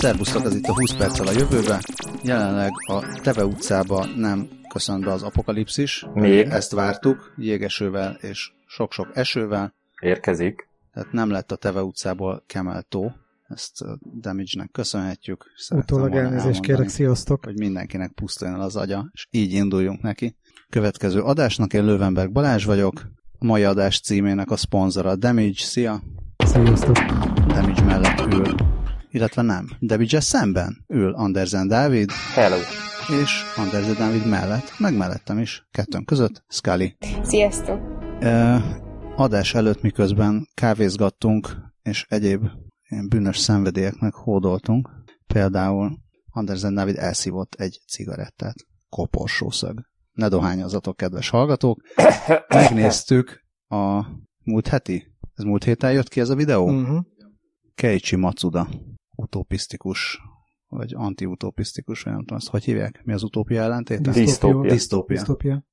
Szervusztok, ez itt a 20 perccel a jövőbe. Jelenleg a Teve utcába nem köszönt be az apokalipszis. Még. Ezt vártuk, jégesővel és sok-sok esővel. Érkezik. Tehát nem lett a Teve utcából Kemeltó. Ezt Damage-nek köszönhetjük. Szerettem Utólag elnézést kérek, sziasztok! Hogy mindenkinek pusztuljon el az agya, és így induljunk neki. Következő adásnak én Lövenberg Balázs vagyok. A mai adás címének a szponzora Damage. Szia! Sziasztok! Damage mellett ül. Illetve nem. damage szemben ül Andersen Dávid, Hello. és Andersen Dávid mellett, meg mellettem is, kettőnk között, Scully. Sziasztok! E, adás előtt miközben kávézgattunk, és egyéb ilyen bűnös szenvedélyeknek hódoltunk, például Andersen Dávid elszívott egy cigarettát. Koporsószög. Ne dohányozatok, kedves hallgatók. Megnéztük a múlt heti, ez múlt héten jött ki ez a videó? Uh-huh. Keiichi Matsuda, utopisztikus, vagy antiutopisztikus, vagy nem tudom, azt hogy hívják? Mi az utópia ellentéte? Disztópia. Disztópia. Disztópia.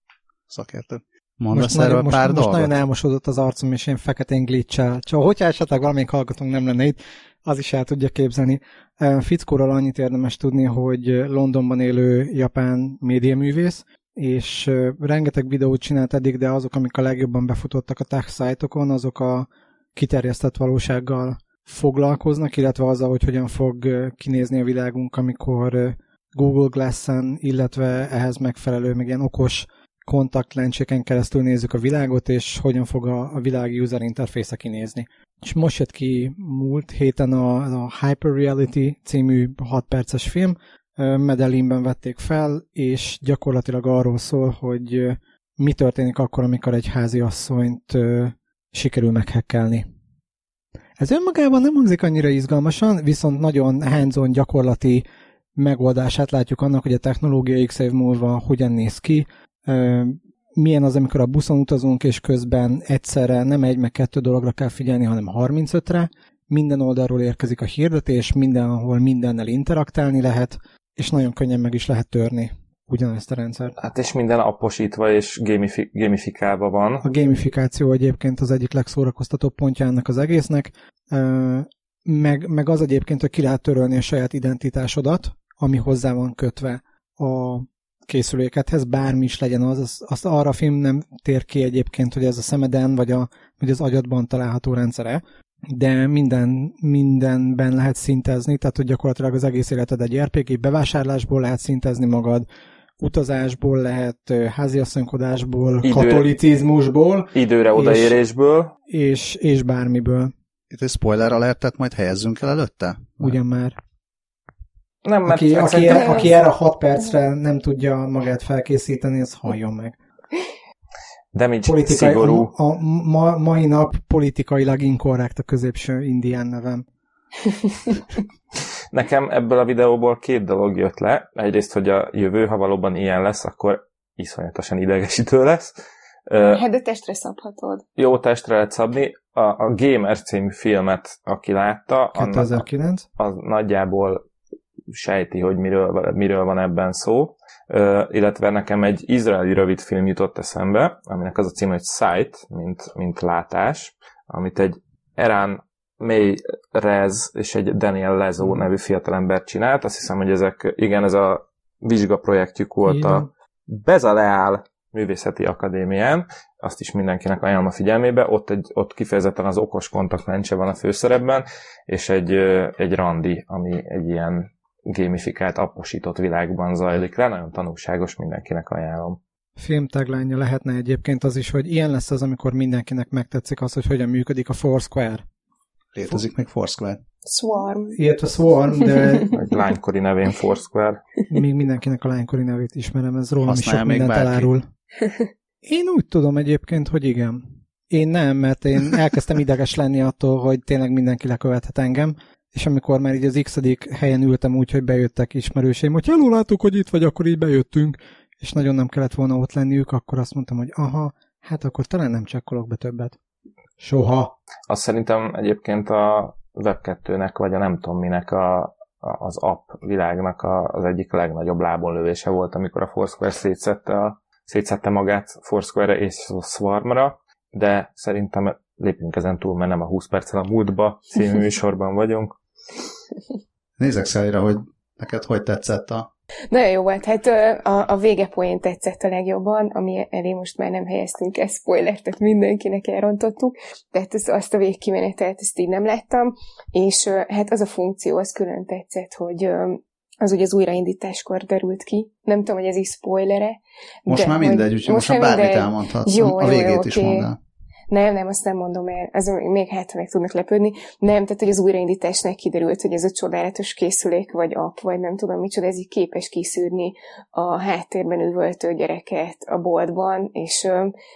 Szakértő. Mondasz Most, erről nagyon, most, pár most dolgot? nagyon elmosódott az arcom, és én feketén glitchel. Csak hogyha esetleg valamelyik hallgatónk nem lenne itt, az is el tudja képzelni. Fickóról annyit érdemes tudni, hogy Londonban élő japán médiaművész, és rengeteg videót csinált eddig, de azok, amik a legjobban befutottak a tech szájtokon, azok a kiterjesztett valósággal foglalkoznak, illetve azzal, hogy hogyan fog kinézni a világunk, amikor Google Glass-en, illetve ehhez megfelelő, meg ilyen okos kontaktlencséken keresztül nézzük a világot, és hogyan fog a, a világ user interface kinézni. És most jött ki múlt héten a, a Hyper Reality című 6 perces film, Medellinben vették fel, és gyakorlatilag arról szól, hogy mi történik akkor, amikor egy házi asszonyt sikerül meghekkelni. Ez önmagában nem hangzik annyira izgalmasan, viszont nagyon hands gyakorlati megoldását látjuk annak, hogy a technológia x év múlva hogyan néz ki, milyen az, amikor a buszon utazunk, és közben egyszerre nem egy, meg kettő dologra kell figyelni, hanem 35-re. Minden oldalról érkezik a hirdetés, mindenhol mindennel interaktálni lehet, és nagyon könnyen meg is lehet törni ugyanezt a rendszert. Hát és minden apposítva és gamifi- gamifikálva van. A gamifikáció egyébként az egyik legszórakoztatóbb pontja ennek az egésznek, meg, meg az egyébként, hogy ki lehet törölni a saját identitásodat, ami hozzá van kötve a készülékethez, bármi is legyen az, az, azt arra a film nem tér ki egyébként, hogy ez a szemeden vagy, a, vagy az agyadban található rendszere, de minden, mindenben lehet szintezni, tehát hogy gyakorlatilag az egész életed egy RPG, bevásárlásból lehet szintezni magad, utazásból lehet, háziasszonykodásból, Idő- katolicizmusból, Időre odaérésből. és, és bármiből, Itt egy spoiler alertet majd helyezzünk el előtte? ugyan már. Nem, mert Aki, aki, szerintem aki erre a 6 percre nem tudja magát felkészíteni, az halljon meg. Damage Politikai, szigorú. a, a ma, mai nap politikailag inkorrekt a középső indián nevem. Nekem ebből a videóból két dolog jött le. Egyrészt, hogy a jövő, ha valóban ilyen lesz, akkor iszonyatosan idegesítő lesz. Hát de testre szabhatod. jó testre lehet szabni. A, a Gamer című filmet, aki látta, annak, 2009. az nagyjából sejti, hogy miről, miről van ebben szó. Illetve nekem egy izraeli rövidfilm jutott eszembe, aminek az a címe, hogy Sight, mint, mint látás, amit egy Erán May Rez és egy Daniel Lezo nevű fiatalember csinált. Azt hiszem, hogy ezek, igen, ez a vizsgaprojektjük volt a Igen. Bezaleál művészeti akadémián, azt is mindenkinek ajánlom a figyelmébe, ott, egy, ott kifejezetten az okos kontaktlencse van a főszerepben, és egy, egy randi, ami egy ilyen gamifikált, apposított világban zajlik le, nagyon tanulságos, mindenkinek ajánlom. Film tagline lehetne egyébként az is, hogy ilyen lesz az, amikor mindenkinek megtetszik az, hogy hogyan működik a Foursquare. Létezik még Foursquare? Swarm. Illetve Swarm, de Egy lánykori nevén Foursquare. még mindenkinek a lánykori nevét ismerem, ez rólam is Használja sok még mindent bárki? elárul. Én úgy tudom egyébként, hogy igen. Én nem, mert én elkezdtem ideges lenni attól, hogy tényleg mindenki lekövethet engem, és amikor már így az x helyen ültem úgy, hogy bejöttek ismerőseim, hogy hello, láttuk, hogy itt vagy, akkor így bejöttünk, és nagyon nem kellett volna ott lenniük, akkor azt mondtam, hogy aha, hát akkor talán nem csekkolok be többet. Soha. Azt szerintem egyébként a Web2-nek, vagy a nem tudom minek a, a, az app világnak a, az egyik legnagyobb lábonlövése volt, amikor a Foursquare szétszette, a, szétszette magát Foursquare-re és a Swarm-ra, de szerintem lépjünk ezen túl, mert nem a 20 perccel a múltba című műsorban vagyunk. Nézek Szelire, hogy neked hogy tetszett a... Nagyon jó volt. Hát a, a végepoén tetszett a legjobban, ami elé most már nem helyeztünk ezt spoilert, tehát mindenkinek elrontottuk, tehát ezt, azt a végkimenetelt, ezt így nem láttam, és hát az a funkció, az külön tetszett, hogy az ugye az újraindításkor derült ki. Nem tudom, hogy ez is spoilere. Most már mindegy, úgyhogy most, most már bármit elmondhatsz. Jó, a végét jó, is okay. mondd el. Nem, nem, azt nem mondom el. Az még hát meg tudnak lepődni. Nem, tehát hogy az újraindításnak kiderült, hogy ez a csodálatos készülék, vagy app, vagy nem tudom micsoda, ez így képes kiszűrni a háttérben üvöltő gyereket a boltban, és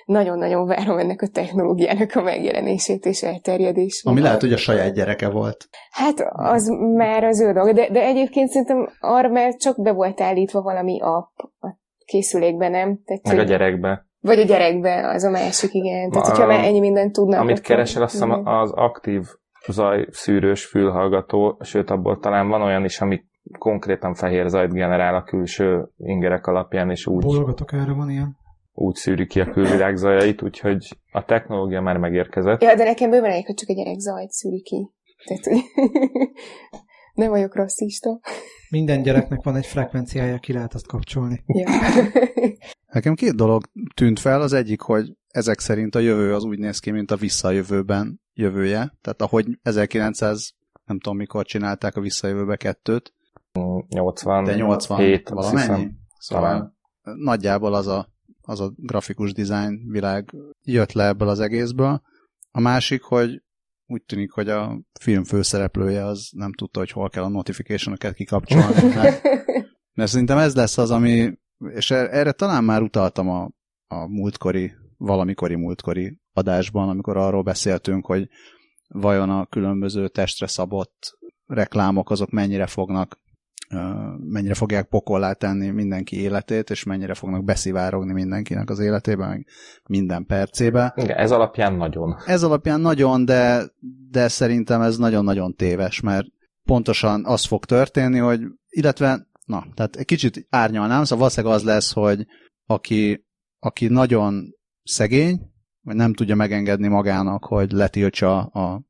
nagyon-nagyon várom ennek a technológiának a megjelenését és elterjedését. Ami lehet, hogy a saját gyereke volt. Hát az már az ő dolga, de, de egyébként szerintem arra már csak be volt állítva valami app a készülékben, nem? Tehát, meg a gyerekbe. Vagy a gyerekbe, az a másik, igen. Tehát, hogyha már ennyi mindent tudnak. Amit keresel, azt hiszem az aktív zajszűrős fülhallgató, sőt abból talán van olyan is, ami konkrétan fehér zajt generál a külső ingerek alapján, és úgy... Bólogatok, erre van ilyen. Úgy szűri ki a külvilág zajait, úgyhogy a technológia már megérkezett. Ja, de nekem bőven elég, hogy csak a gyerek zajt szűri ki. Tehát, nem vagyok rasszista. Minden gyereknek van egy frekvenciája, ki lehet azt kapcsolni. Ja. Nekem két dolog tűnt fel. Az egyik, hogy ezek szerint a jövő az úgy néz ki, mint a visszajövőben jövője. Tehát ahogy 1900, nem tudom mikor csinálták a visszajövőbe kettőt. 80. De 87 valamennyi. Szóval talán. nagyjából az a, az a grafikus design világ jött le ebből az egészből. A másik, hogy úgy tűnik, hogy a film főszereplője az nem tudta, hogy hol kell a notification-okat kikapcsolni. Mert, mert szerintem ez lesz az, ami, és er, erre talán már utaltam a, a múltkori, valamikori múltkori adásban, amikor arról beszéltünk, hogy vajon a különböző testre szabott reklámok azok mennyire fognak mennyire fogják pokollá tenni mindenki életét, és mennyire fognak beszivárogni mindenkinek az életében, meg minden percébe. Igen, ez alapján nagyon. Ez alapján nagyon, de, de szerintem ez nagyon-nagyon téves, mert pontosan az fog történni, hogy, illetve, na, tehát egy kicsit árnyalnám, szóval valószínűleg az lesz, hogy aki, aki nagyon szegény, vagy nem tudja megengedni magának, hogy letiltsa a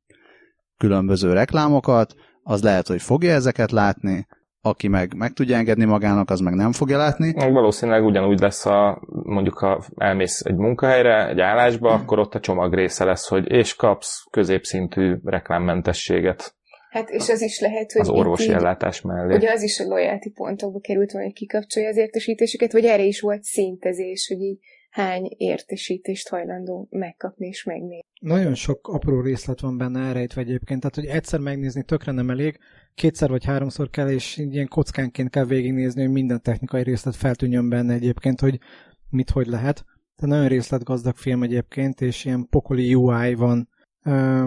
különböző reklámokat, az lehet, hogy fogja ezeket látni, aki meg meg tudja engedni magának, az meg nem fogja látni. Valószínűleg ugyanúgy lesz, a, mondjuk ha elmész egy munkahelyre, egy állásba, hmm. akkor ott a csomag része lesz, hogy és kapsz középszintű reklámmentességet. Hát és az is lehet, hogy az orvosi így, ellátás mellé. Ugye az is a loyalty pontokba került, hogy kikapcsolja az értesítéseket, vagy erre is volt szintezés, hogy így hány értesítést hajlandó megkapni és megnézni. Nagyon sok apró részlet van benne elrejtve egyébként, tehát hogy egyszer megnézni tökre nem elég, kétszer vagy háromszor kell, és ilyen kockánként kell végignézni, hogy minden technikai részlet feltűnjön benne egyébként, hogy mit hogy lehet. Tehát nagyon részletgazdag film egyébként, és ilyen pokoli UI van ö,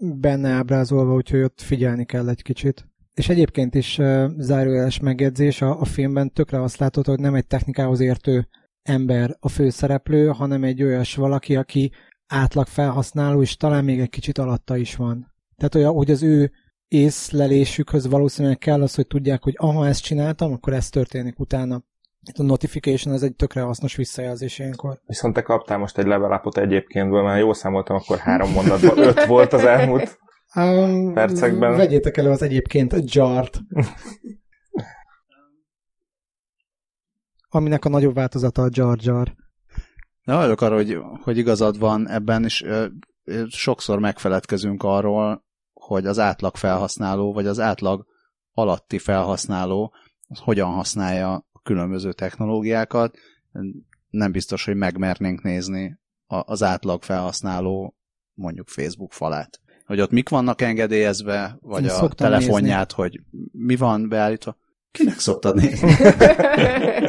benne ábrázolva, úgyhogy ott figyelni kell egy kicsit. És egyébként is uh, zárójeles megjegyzés, a, a filmben tökre azt látod, hogy nem egy technikához értő ember a főszereplő, hanem egy olyas valaki, aki átlag felhasználó, és talán még egy kicsit alatta is van. Tehát olyan, hogy az ő észlelésükhöz valószínűleg kell az, hogy tudják, hogy aha, ezt csináltam, akkor ez történik utána. Itt a notification az egy tökre hasznos visszajelzés ilyenkor. Viszont te kaptál most egy level upot egyébként, mert jól számoltam, akkor három mondatban öt volt az elmúlt um, percekben. Vegyétek elő az egyébként a jart. aminek a nagyobb változata a Jar Jar. Na, vagyok arra, hogy, hogy igazad van ebben, és ö, sokszor megfeledkezünk arról, hogy az átlag felhasználó, vagy az átlag alatti felhasználó az hogyan használja a különböző technológiákat. Nem biztos, hogy megmernénk nézni az átlag felhasználó mondjuk Facebook falát. Hogy ott mik vannak engedélyezve, vagy Én a telefonját, nézni. hogy mi van beállítva. Kinek szoktad nézni?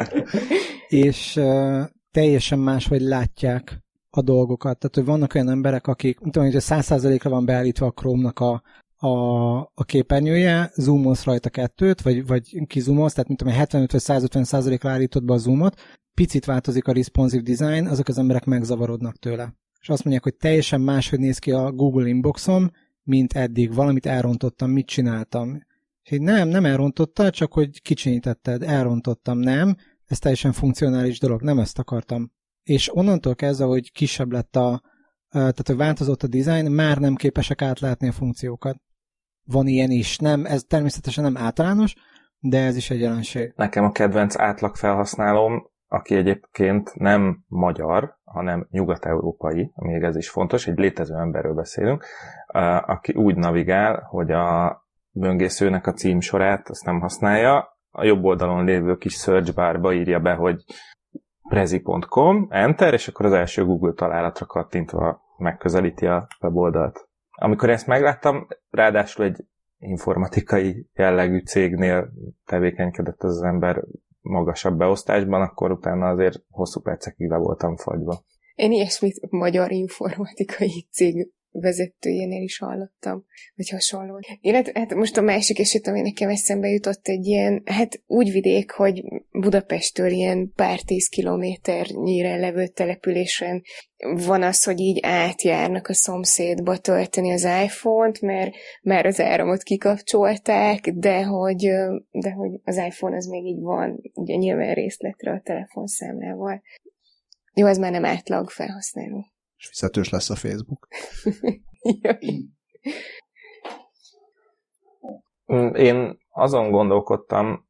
és uh, teljesen máshogy látják a dolgokat. Tehát, hogy vannak olyan emberek, akik, mint tudom, hogy 100%-ra van beállítva a Chrome-nak a, a, a képernyője, zoomolsz rajta kettőt, vagy, vagy kizoomolsz, tehát mint tudom, 75 vagy 150 ra állítod be a zoomot, picit változik a responsive design, azok az emberek megzavarodnak tőle. És azt mondják, hogy teljesen máshogy néz ki a Google inboxom, mint eddig. Valamit elrontottam, mit csináltam. És így nem, nem elrontottál, csak hogy kicsinyítetted, elrontottam, nem, ez teljesen funkcionális dolog, nem ezt akartam. És onnantól kezdve, hogy kisebb lett a, tehát hogy változott a design, már nem képesek átlátni a funkciókat. van ilyen is. Nem, ez természetesen nem általános, de ez is egy jelenség. Nekem a kedvenc átlag felhasználóm, aki egyébként nem magyar, hanem nyugat-európai, még ez is fontos, egy létező emberről beszélünk, aki úgy navigál, hogy a böngészőnek a címsorát azt nem használja, a jobb oldalon lévő kis search barba írja be, hogy prezi.com, enter, és akkor az első Google találatra kattintva megközelíti a weboldalt. Amikor ezt megláttam, ráadásul egy informatikai jellegű cégnél tevékenykedett az, ember magasabb beosztásban, akkor utána azért hosszú percekig le voltam fagyva. Én ilyesmit magyar informatikai cég vezetőjénél is hallottam, vagy hasonló. Illetve hát most a másik eset, ami nekem eszembe jutott egy ilyen, hát úgy vidék, hogy Budapesttől ilyen pár tíz kilométernyire levő településen van az, hogy így átjárnak a szomszédba tölteni az iPhone-t, mert már az áramot kikapcsolták, de hogy, de hogy az iPhone az még így van, ugye nyilván részletre a telefonszámlával. Jó, ez már nem átlag felhasználó és fizetős lesz a Facebook. Én azon gondolkodtam,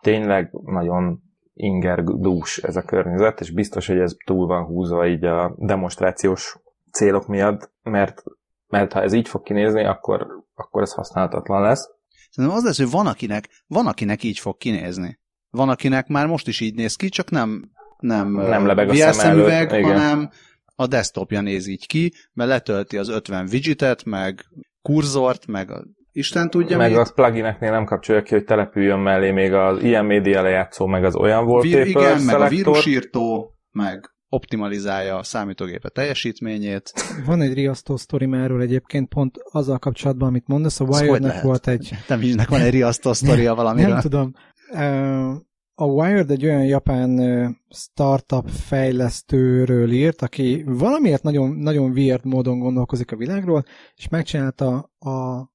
tényleg nagyon ingergdús ez a környezet, és biztos, hogy ez túl van húzva így a demonstrációs célok miatt, mert, mert ha ez így fog kinézni, akkor, akkor ez használhatatlan lesz. Szerintem az lesz, hogy van akinek, van akinek így fog kinézni. Van akinek már most is így néz ki, csak nem nem, nem lebeg a szem előtt, hanem, a desktopja néz így ki, mert letölti az 50 widgetet, meg kurzort, meg a Isten tudja Meg mit. az plugineknél nem kapcsolja ki, hogy települjön mellé még az ilyen média lejátszó, meg az olyan volt. Igen, meg szelektor. a vírusírtó, meg optimalizálja a számítógépe teljesítményét. Van egy riasztó sztori erről egyébként, pont azzal kapcsolatban, amit mondasz, a Wired-nek volt egy... Nem is van egy riasztó sztoria valamiről. Nem tudom a Wired egy olyan japán startup fejlesztőről írt, aki valamiért nagyon, nagyon weird módon gondolkozik a világról, és megcsinálta a,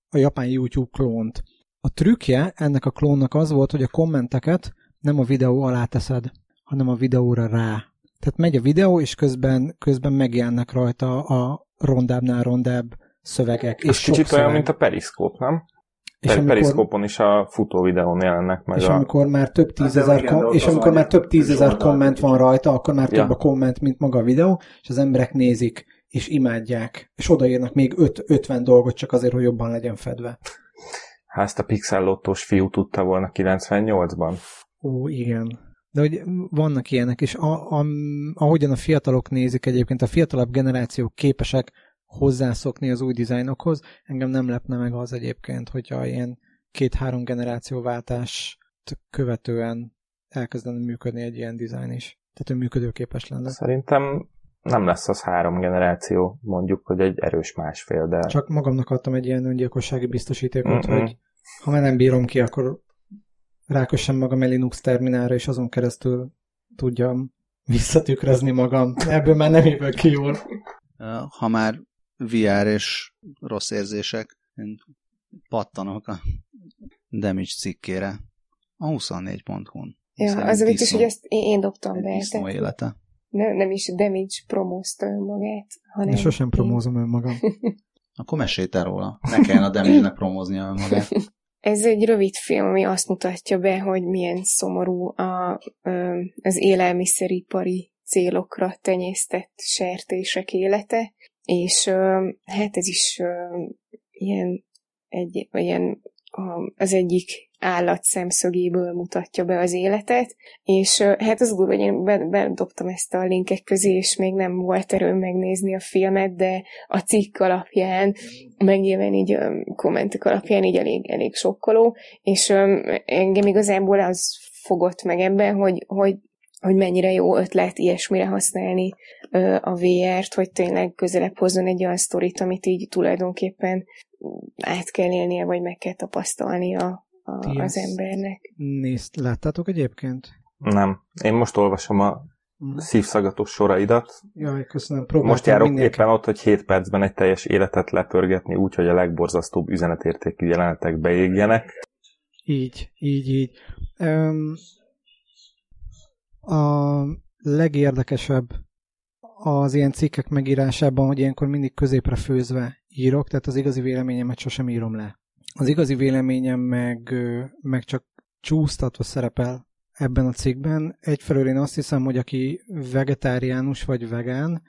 a japán YouTube klónt. A trükkje ennek a klónnak az volt, hogy a kommenteket nem a videó alá teszed, hanem a videóra rá. Tehát megy a videó, és közben, közben megjelennek rajta a rondábbnál rondább szövegek. Ez és kicsit szöveg. olyan, mint a periszkóp, nem? És amikor, periszkópon is a futó videón jelennek meg. És a... amikor már több tízezer, kom- és amikor már több tízezer komment van rajta, akkor már ja. több a komment, mint maga a videó, és az emberek nézik, és imádják, és odaírnak még öt, 50 dolgot csak azért, hogy jobban legyen fedve. Hát ezt a pixellottós fiú tudta volna 98-ban. Ó, igen. De hogy vannak ilyenek, és a, a, ahogyan a fiatalok nézik egyébként, a fiatalabb generációk képesek hozzászokni az új dizájnokhoz. Engem nem lepne meg az egyébként, hogyha ilyen két-három generációváltást követően elkezdene működni egy ilyen dizájn is. Tehát, hogy működőképes lenne. Szerintem nem lesz az három generáció, mondjuk, hogy egy erős másfél, de... Csak magamnak adtam egy ilyen öngyilkossági biztosítékot, Mm-mm. hogy ha már nem bírom ki, akkor rákössem magam a Linux terminálra, és azon keresztül tudjam visszatükrözni magam. Ebből már nem jövök ki jól. Ha már VR és rossz érzések. Én pattanok a Damage cikkére. A 24.hu-n. Ja, az a vicces, hogy ezt én, én dobtam be. Tehát élete. Nem, nem is Damage promózta önmagát, hanem... Én sosem promózom önmagam. Akkor mesélj te róla. Ne kelljen a Damage-nek promóznia önmagát. Ez egy rövid film, ami azt mutatja be, hogy milyen szomorú a, az élelmiszeripari célokra tenyésztett sertések élete, és hát ez is ilyen, egy, ilyen az egyik állat szemszögéből mutatja be az életet, és hát az durva, hogy én bedobtam ezt a linkek közé, és még nem volt erőm megnézni a filmet, de a cikk alapján, meg nyilván így kommentek alapján így elég, elég sokkoló, és engem igazából az fogott meg ebben, hogy, hogy hogy mennyire jó ötlet ilyesmire használni a VR-t, hogy tényleg közelebb hozzon egy olyan sztorit, amit így tulajdonképpen át kell élnie, vagy meg kell tapasztalnia a, az embernek. Nézd, láttátok egyébként? Nem. Én most olvasom a mm. szívszagatos soraidat. Jaj, köszönöm. Próbáltam most járok mindenki. éppen ott, hogy 7 percben egy teljes életet lepörgetni, úgy, hogy a legborzasztóbb üzenetértékű jelenetek beégjenek. Így, így, így. Um, a legérdekesebb az ilyen cikkek megírásában, hogy ilyenkor mindig középre főzve írok, tehát az igazi véleményemet sosem írom le. Az igazi véleményem meg, meg csak csúsztatva szerepel ebben a cikkben. Egyfelől én azt hiszem, hogy aki vegetáriánus vagy vegán,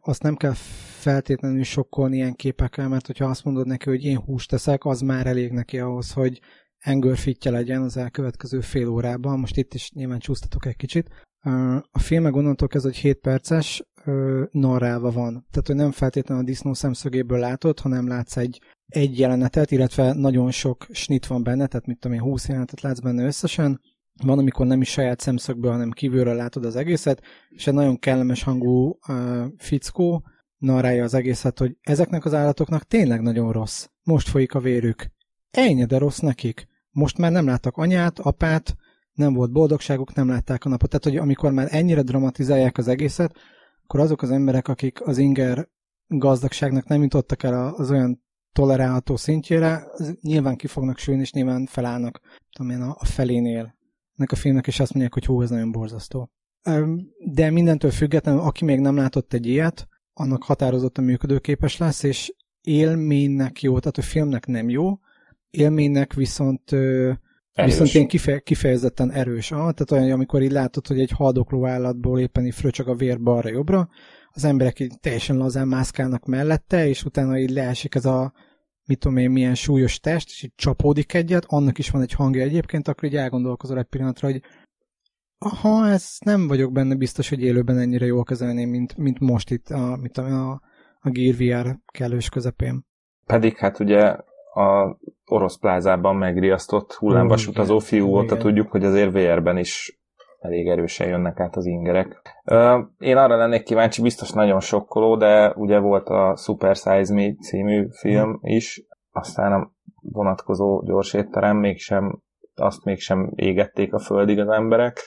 azt nem kell feltétlenül sokkolni ilyen képekkel, mert hogyha azt mondod neki, hogy én húst teszek, az már elég neki ahhoz, hogy engörfitje legyen az elkövetkező fél órában. Most itt is nyilván csúsztatok egy kicsit. A film onnantól kezdve, hogy 7 perces, narrálva van. Tehát, hogy nem feltétlenül a disznó szemszögéből látod, hanem látsz egy, egy jelenetet, illetve nagyon sok snit van benne, tehát mit tudom én, 20 jelenetet látsz benne összesen. Van, amikor nem is saját szemszögből, hanem kívülről látod az egészet, és egy nagyon kellemes hangú uh, fickó narrálja az egészet, hogy ezeknek az állatoknak tényleg nagyon rossz. Most folyik a vérük. Ennyi, de rossz nekik. Most már nem láttak anyát, apát, nem volt boldogságuk, nem látták a napot. Tehát, hogy amikor már ennyire dramatizálják az egészet, akkor azok az emberek, akik az inger gazdagságnak nem jutottak el az olyan tolerálható szintjére, nyilván ki fognak sülni, és nyilván felállnak tudom én, a felénél ennek a filmnek, és azt mondják, hogy hú, ez nagyon borzasztó. De mindentől függetlenül, aki még nem látott egy ilyet, annak határozottan működőképes lesz, és élménynek jó, tehát a filmnek nem jó, élménynek viszont Erős. Viszont ilyen kife, kifejezetten erős. Ah, tehát olyan, amikor így látod, hogy egy haldokló állatból éppen így fröcsög a vér balra-jobbra, az emberek így teljesen lazán mászkálnak mellette, és utána így leesik ez a mit tudom én, milyen súlyos test, és így csapódik egyet, annak is van egy hangja egyébként, akkor így elgondolkozol egy pillanatra, hogy aha, ez nem vagyok benne biztos, hogy élőben ennyire jól kezelném, mint, mint most itt a, mint a, a, a Gear VR kellős közepén. Pedig hát ugye a orosz plázában megriasztott hullámvasutazó fiú óta tudjuk, hogy azért VR-ben is elég erősen jönnek át az ingerek. Én arra lennék kíváncsi, biztos nagyon sokkoló, de ugye volt a Super Size Me című film hmm. is, aztán a vonatkozó gyors étterem mégsem, azt mégsem égették a földig az emberek,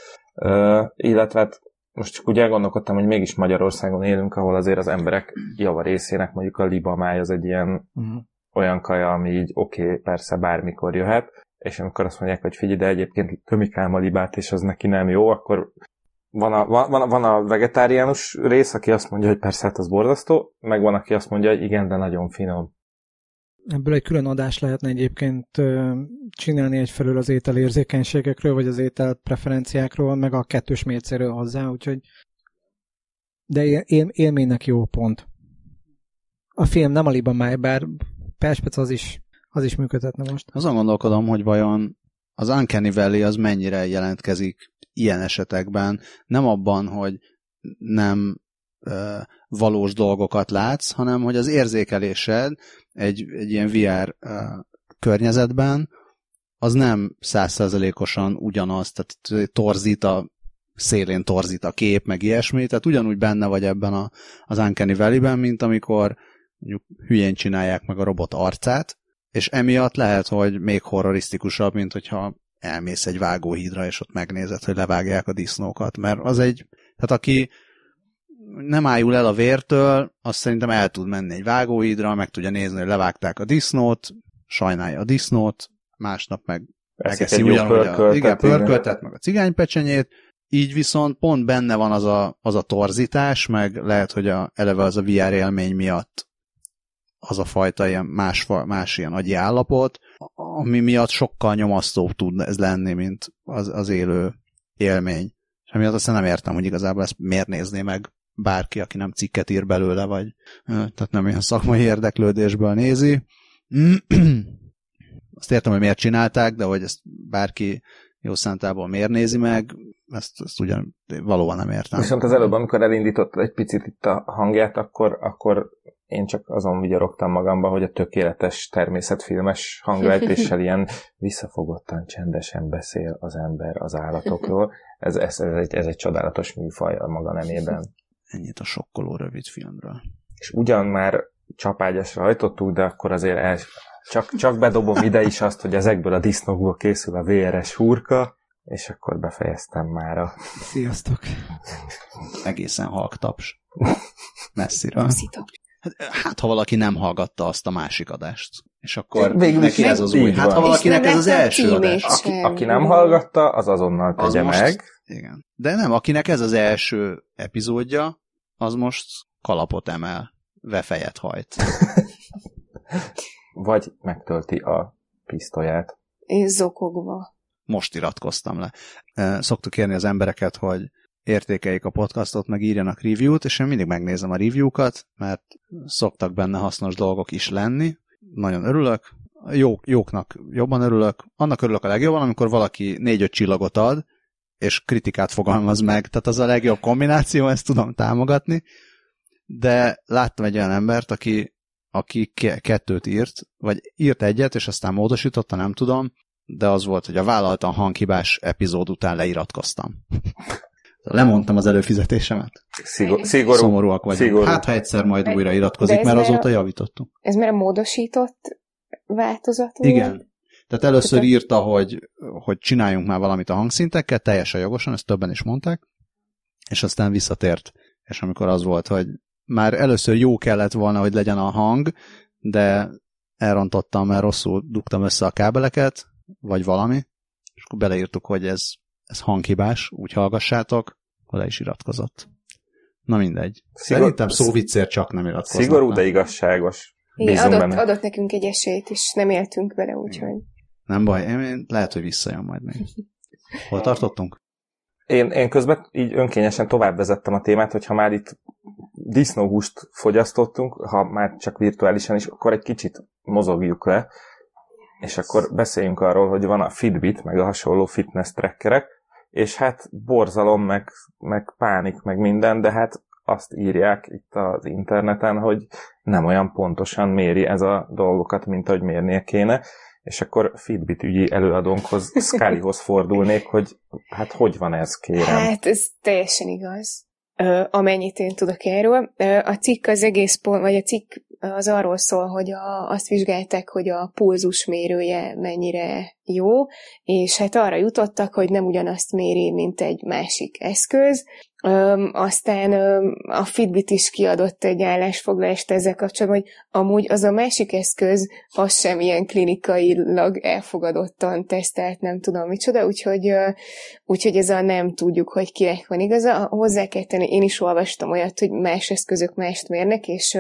illetve hát most csak úgy elgondolkodtam, hogy mégis Magyarországon élünk, ahol azért az emberek java részének mondjuk a libamáj az egy ilyen uh-huh olyan kaja, ami így oké, okay, persze bármikor jöhet, és amikor azt mondják, hogy figyelj, de egyébként tömikám a libát, és az neki nem jó, akkor van a, van, van a vegetáriánus rész, aki azt mondja, hogy persze, hát az borzasztó, meg van, aki azt mondja, hogy igen, de nagyon finom. Ebből egy külön adás lehetne egyébként csinálni egyfelől az ételérzékenységekről, vagy az étel preferenciákról, meg a kettős mércéről hozzá, úgyhogy de él, élménynek jó pont. A film nem a Libamáj, bár Perspec az is, az is működhetne most. Azon gondolkodom, hogy vajon az Uncanny Valley az mennyire jelentkezik ilyen esetekben, nem abban, hogy nem ö, valós dolgokat látsz, hanem hogy az érzékelésed egy, egy ilyen VR ö, környezetben az nem százszerzelékosan ugyanaz, tehát torzít a szélén torzít a kép, meg ilyesmi, tehát ugyanúgy benne vagy ebben a, az Uncanny Valley-ben, mint amikor mondjuk hülyén csinálják meg a robot arcát, és emiatt lehet, hogy még horrorisztikusabb, mint hogyha elmész egy vágóhídra, és ott megnézed, hogy levágják a disznókat, mert az egy, tehát aki nem ájul el a vértől, azt szerintem el tud menni egy vágóhídra, meg tudja nézni, hogy levágták a disznót, sajnálja a disznót, másnap meg megeszi ugyanúgy a igen, pörköltet, meg a cigánypecsenyét, így viszont pont benne van az a, az a torzítás, meg lehet, hogy a, eleve az a VR élmény miatt az a fajta ilyen más, más ilyen agyi állapot, ami miatt sokkal nyomasztóbb tud ez lenni, mint az, az élő élmény. És emiatt aztán nem értem, hogy igazából ezt miért nézné meg bárki, aki nem cikket ír belőle, vagy tehát nem ilyen szakmai érdeklődésből nézi. Azt értem, hogy miért csinálták, de hogy ezt bárki jó szántából miért nézi meg, ezt, ezt ugyan valóban nem értem. Viszont az előbb, amikor elindított egy picit itt a hangját, akkor, akkor én csak azon vigyorogtam magamba, hogy a tökéletes természetfilmes hanglejtéssel ilyen visszafogottan, csendesen beszél az ember az állatokról. Ez, ez, ez, egy, ez egy csodálatos műfaj a maga nemében. Ennyit a sokkoló rövid filmről. És ugyan már csapágyasra hajtottuk, de akkor azért el, csak, csak bedobom ide is azt, hogy ezekből a disznókból készül a VRS hurka, és akkor befejeztem már a... Sziasztok! Egészen halk taps. Messziről. Hát, hát, ha valaki nem hallgatta azt a másik adást. És akkor Végül neki ez az új. Hát, ha valakinek ez az első adás. Aki, aki nem hallgatta, az azonnal tegye az most, meg. Igen. De nem, akinek ez az első epizódja, az most kalapot emel, vefejet hajt. Vagy megtölti a pisztolyát. És zokogva. Most iratkoztam le. Szoktuk kérni az embereket, hogy értékeljék a podcastot, meg írjanak review-t, és én mindig megnézem a review-kat, mert szoktak benne hasznos dolgok is lenni. Nagyon örülök. Jó, jóknak jobban örülök. Annak örülök a legjobban, amikor valaki négy-öt csillagot ad, és kritikát fogalmaz meg. Tehát az a legjobb kombináció, ezt tudom támogatni. De láttam egy olyan embert, aki, aki kettőt írt, vagy írt egyet, és aztán módosította, nem tudom, de az volt, hogy a vállaltan hanghibás epizód után leiratkoztam. Lemondtam az előfizetésemet. Szigor, szigorú. Szomorúak vagyunk. Szigorú. Hát, ha egyszer majd újra iratkozik, mert azóta javítottunk. Ez már a módosított változat volt? Igen. Tehát először írta, hogy, hogy csináljunk már valamit a hangszintekkel, teljesen jogosan, ezt többen is mondták, és aztán visszatért. És amikor az volt, hogy már először jó kellett volna, hogy legyen a hang, de elrontottam, mert rosszul dugtam össze a kábeleket, vagy valami, és akkor beleírtuk, hogy ez, ez hanghibás, úgy hallgassátok, le is iratkozott. Na mindegy. Szigor... Szerintem szóviccért csak nem iratkoznak. Szigorú, de igazságos. Igen, adott, adott nekünk egy esélyt, és nem éltünk vele, úgyhogy... Nem baj, én lehet, hogy visszajön majd még. Hol tartottunk? Én, én közben így önkényesen tovább vezettem a témát, hogy ha már itt disznóhúst fogyasztottunk, ha már csak virtuálisan is, akkor egy kicsit mozogjuk le, és akkor beszéljünk arról, hogy van a Fitbit, meg a hasonló fitness trackerek, és hát borzalom, meg, meg pánik, meg minden, de hát azt írják itt az interneten, hogy nem olyan pontosan méri ez a dolgokat, mint ahogy mérnie kéne, és akkor Fitbit ügyi előadónkhoz, Scullyhoz fordulnék, hogy hát hogy van ez, kérem? Hát ez teljesen igaz. amennyit én tudok erről. a cikk az egész pont, vagy a cikk az arról szól, hogy a, azt vizsgálták, hogy a pulzusmérője mennyire jó, és hát arra jutottak, hogy nem ugyanazt méri, mint egy másik eszköz, Aztán a Fitbit is kiadott egy állásfoglalást ezzel kapcsolatban, hogy amúgy az a másik eszköz, az sem ilyen klinikailag elfogadottan tesztelt, nem tudom micsoda, úgyhogy, úgyhogy ez a nem tudjuk, hogy kinek van igaza. Hozzá kell tenni, én is olvastam olyat, hogy más eszközök mást mérnek, és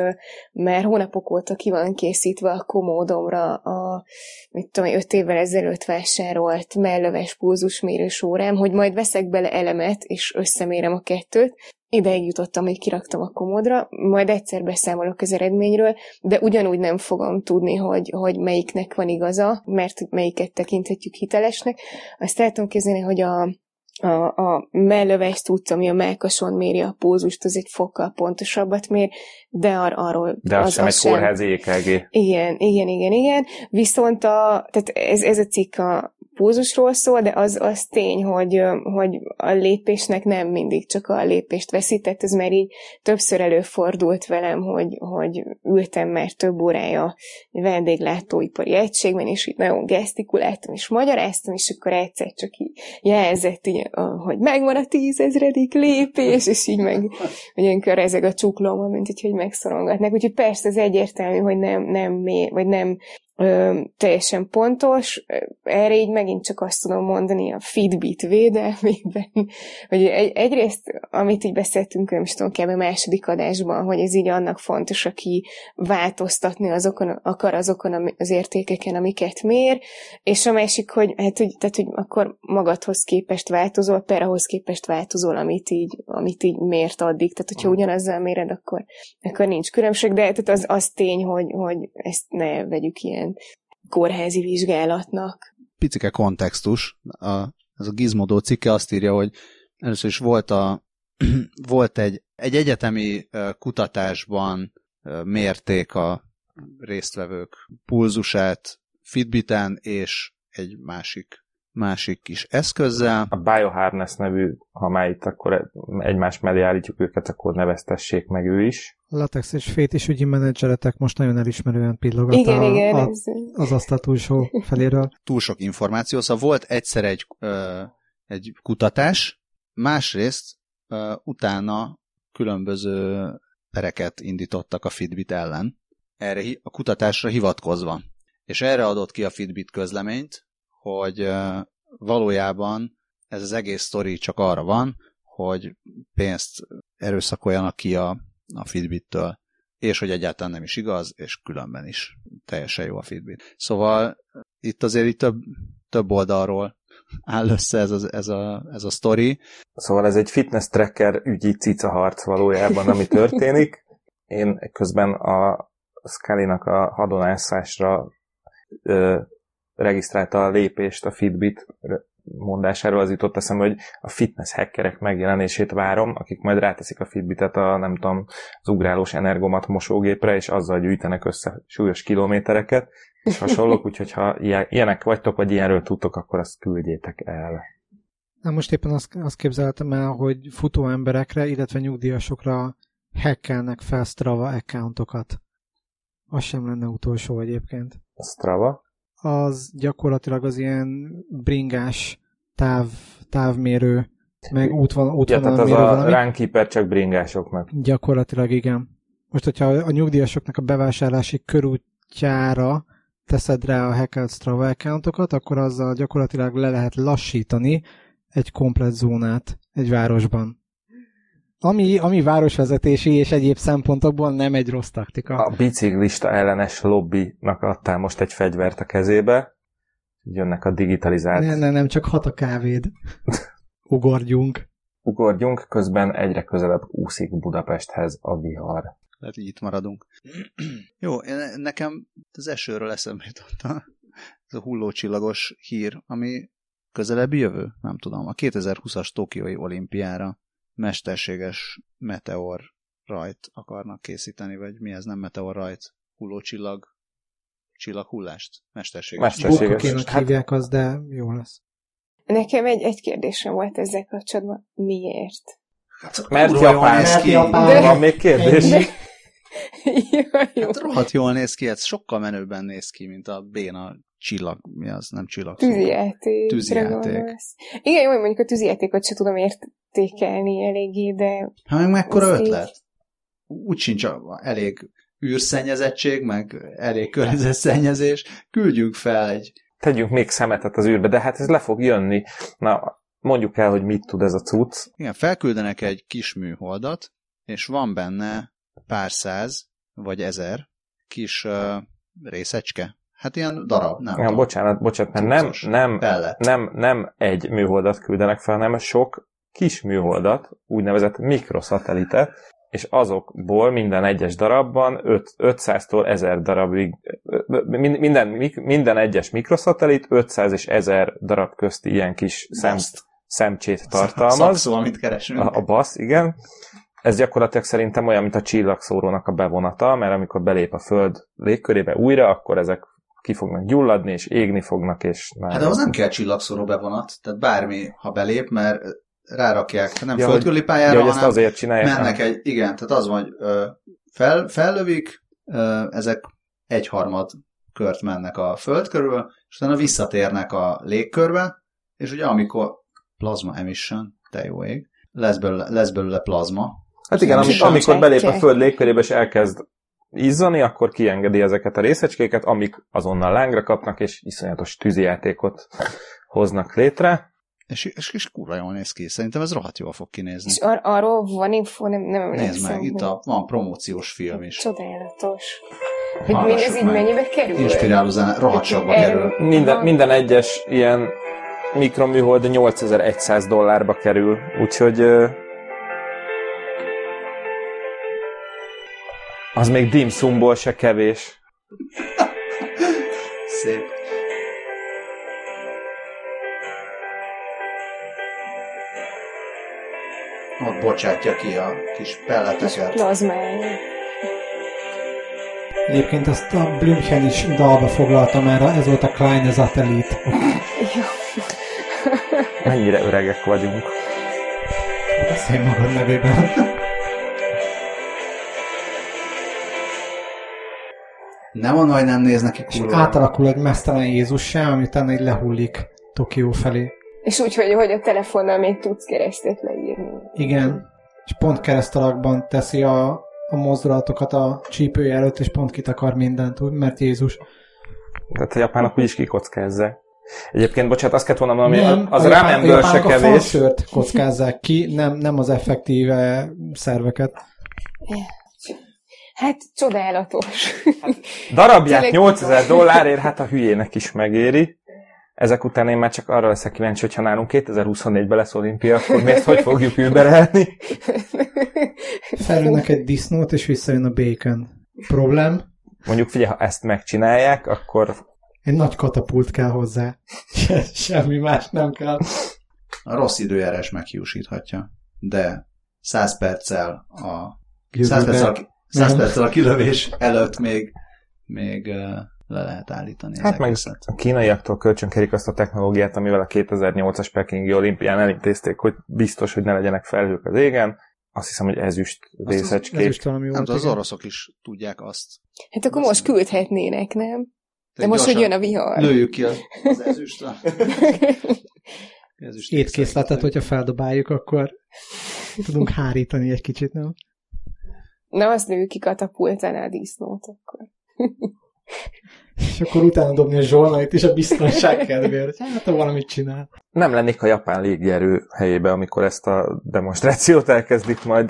már hónapok óta ki van készítve a komódomra a, mit tudom, öt évvel ezelőtt vásárolt mellöves pulzusmérős órám, hogy majd veszek bele elemet, és összemérem a kettőt. Ideig jutottam, hogy kiraktam a komódra, majd egyszer beszámolok az eredményről, de ugyanúgy nem fogom tudni, hogy, hogy melyiknek van igaza, mert melyiket tekinthetjük hitelesnek. Azt tudom képzelni, hogy a, a, a mellöves tudsz, ami a melkason méri a pózust, az egy fokkal pontosabbat mér, de ar- arról... De az, az sem egy kórházi EKG. Igen, igen, igen, igen. Viszont a, tehát ez, ez a cikk a, pulzusról szól, de az, az tény, hogy, hogy a lépésnek nem mindig csak a lépést veszített, ez már így többször előfordult velem, hogy, hogy ültem már több órája vendéglátóipari egységben, és így nagyon gesztikuláltam, és magyaráztam, és akkor egyszer csak így jelzett, így, hogy megvan a tízezredik lépés, és így meg ugyankor ezek a csuklóma, mint hogy megszorongatnak. Úgyhogy persze ez egyértelmű, hogy nem, nem mér, vagy nem ö, teljesen pontos. Erre így megint csak azt tudom mondani a Fitbit védelmében, hogy egy, egyrészt, amit így beszéltünk, nem is tudom, kb. a második adásban, hogy ez így annak fontos, aki változtatni azokon, akar azokon az értékeken, amiket mér, és a másik, hogy, hát, hogy, tehát, hogy akkor magadhoz képest változol, per ahhoz képest változol, amit így, amit így mért addig. Tehát, hogyha ugyanazzal méred, akkor, akkor nincs különbség, de tehát az, az tény, hogy, hogy ezt ne vegyük ilyen ilyen kórházi vizsgálatnak. Picike kontextus. A, ez a Gizmodo cikke azt írja, hogy először is volt, a, volt egy, egy egyetemi kutatásban mérték a résztvevők pulzusát Fitbiten és egy másik másik kis eszközzel. A Bioharness nevű, ha már itt akkor egymás mellé állítjuk őket, akkor neveztessék meg ő is. Latex és fétisügyi menedzseretek most nagyon elismerően pillogat igen, a, igen, a, az asztal túlsó feléről. Túl sok információ, szóval volt egyszer egy, ö, egy kutatás, másrészt ö, utána különböző pereket indítottak a Fitbit ellen, erre a kutatásra hivatkozva. És erre adott ki a Fitbit közleményt, hogy valójában ez az egész sztori csak arra van, hogy pénzt erőszakoljanak ki a, a Fitbit-től. és hogy egyáltalán nem is igaz, és különben is teljesen jó a Fitbit. Szóval itt azért itt több, több oldalról áll össze ez a, ez a, ez a sztori. Szóval ez egy fitness tracker ügyi cicaharc valójában, ami történik. Én közben a Scully-nak a hadonászásra regisztrálta a lépést a Fitbit mondásáról az jutott eszembe, hogy a fitness hackerek megjelenését várom, akik majd ráteszik a Fitbitet a, nem tudom, az ugrálós energomat mosógépre, és azzal gyűjtenek össze súlyos kilométereket, és hasonlók, úgyhogy ha ilyenek vagytok, vagy ilyenről tudtok, akkor azt küldjétek el. Na most éppen azt, azt képzeltem el, hogy futó emberekre, illetve nyugdíjasokra hackelnek fel Strava accountokat. Az sem lenne utolsó egyébként. Strava? Az gyakorlatilag az ilyen bringás táv, távmérő, meg útvon, útvonal ja, tehát az a valami. runkeeper csak bringásoknak. Gyakorlatilag igen. Most, hogyha a nyugdíjasoknak a bevásárlási körútjára teszed rá a hackelt Strava accountokat, akkor azzal gyakorlatilag le lehet lassítani egy komplet zónát egy városban. Ami, ami városvezetési és egyéb szempontokból nem egy rossz taktika. A biciklista ellenes lobbynak adtál most egy fegyvert a kezébe, jönnek a digitalizált... Ne, ne, nem, csak hat a kávéd. Ugorjunk. Ugorjunk, közben egyre közelebb úszik Budapesthez a vihar. Lehet, hogy itt maradunk. Jó, nekem az esőről eszembe jutott ez a hullócsillagos hír, ami közelebbi jövő, nem tudom, a 2020-as Tokiói olimpiára mesterséges meteor rajt akarnak készíteni, vagy mi ez nem meteor rajt, hullócsillag, csillaghullást? Mesterséges. Mesterséges. Bukkakénak hát... hívják az, de jó lesz. Nekem egy, egy kérdésem volt ezzel kapcsolatban. Miért? Hát, mert japán. Mert japán. De... Van még kérdés? De... jó, jó. Hát rohadt jól néz ki, ez sokkal menőbben néz ki, mint a béna csillag, mi az, nem csillag. Tűzijáték. Tűzijáték. Igen, jó, mondjuk a tűzijátékot se tudom értékelni eléggé, de... Hát meg mekkora ötlet? Így... Úgy sincs elég űrszennyezettség, meg elég környezetszennyezés. Küldjünk fel egy... Tegyünk még szemetet az űrbe, de hát ez le fog jönni. Na, mondjuk el, hogy mit tud ez a cucc. Igen, felküldenek egy kis műholdat, és van benne pár száz, vagy ezer kis uh, részecske. Hát ilyen darab, nem ja, Bocsánat, bocsánat, mert nem, nem, nem, nem egy műholdat küldenek fel, hanem sok kis műholdat, úgynevezett mikroszatelitet, és azokból minden egyes darabban 500-tól 1000 darabig, minden, minden egyes mikroszatellit 500 és 1000 darab közti ilyen kis szem, szemcsét tartalmaz. Szakszó, amit keresünk. A, a basz, igen. Ez gyakorlatilag szerintem olyan, mint a csillagszórónak a bevonata, mert amikor belép a Föld légkörébe újra, akkor ezek ki fognak gyulladni, és égni fognak, és... Hát de az nem kell csillagszóró bevonat, tehát bármi, ha belép, mert rárakják, nem ja, földkörüli pályára, ja, hanem azért csinálják, mennek egy, igen, tehát az van, hogy ö, fel, fellövik, ö, ezek egyharmad kört mennek a föld körül, és utána visszatérnek a légkörbe, és ugye amikor plazma emission, te jó ég, lesz belőle, lesz belőle plazma. Hát igen, amikor, amikor belép a föld légkörébe, és elkezd izzani, akkor kiengedi ezeket a részecskéket, amik azonnal lángra kapnak, és iszonyatos tűzijátékot hoznak létre. És, és, és kurva jól néz ki. Szerintem ez rohadt jól fog kinézni. És ar- arról van info, nem, nem Nézd meg, itt a, van promóciós film is. Csodálatos. Hogy mindez így mennyibe kerül? Inspiráló zene, rohadt sokba kerül. Minden, minden egyes ilyen mikroműhold 8100 dollárba kerül, úgyhogy az még dim sumból se kevés. Szép. Ott bocsátja ki a kis pelleteket. Plazmája. Egyébként azt a Blümchen is dalba foglalta már, ez volt a Kleine Satellit. Mennyire öregek vagyunk. Beszélj magad nevében. Nem mondom, hogy nem néznek ki kurva. És átalakul egy mesztelen Jézussá, ami utána így lehullik Tokió felé. És úgy, hogy, hogy a telefonnal még tudsz keresztet leírni. Igen. És pont keresztalakban teszi a, a mozdulatokat a csípője előtt, és pont kitakar mindent, mert Jézus. Tehát a japánok úgyis kikockázzák. Egyébként, bocsánat, azt kellett volna mondani, nem, az rámemből se kevés. A kockázzák ki, nem, nem az effektíve szerveket. Hát csodálatos. Darabját Tényleg- 8000 dollárért, hát a hülyének is megéri. Ezek után én már csak arra leszek kíváncsi, hogyha nálunk 2024-ben lesz olimpia, akkor mi ezt hogy fogjuk überelni? Felülnek egy disznót, és visszajön a bacon. Problem? Mondjuk figyelj, ha ezt megcsinálják, akkor Egy nagy katapult kell hozzá. Se, semmi más nem kell. A rossz időjárás meghiúsíthatja, de 100 perccel a 100 Jövőben- perccel, a- 100 Nem. perccel a kilövés előtt még, még le lehet állítani Hát meg egészet. a kínaiaktól kölcsönkerik azt a technológiát, amivel a 2008-as Pekingi olimpián elintézték, hogy biztos, hogy ne legyenek felhők az égen. Azt hiszem, hogy ezüst Ez részecskék. is valami volt. az oroszok is tudják azt. Hát akkor most küldhetnének, nem? De most, hogy jön a vihar. Lőjük ki az, az ezüst. a- ezüst Étkészletet, hogyha feldobáljuk, akkor tudunk hárítani egy kicsit, nem? Na, azt lőjük ki katapultán a disznót akkor. És akkor utána dobni a zsolnait is a biztonság kedvéért. Hát, ha valamit csinál. Nem lennék a japán légierő helyébe, amikor ezt a demonstrációt elkezdik majd.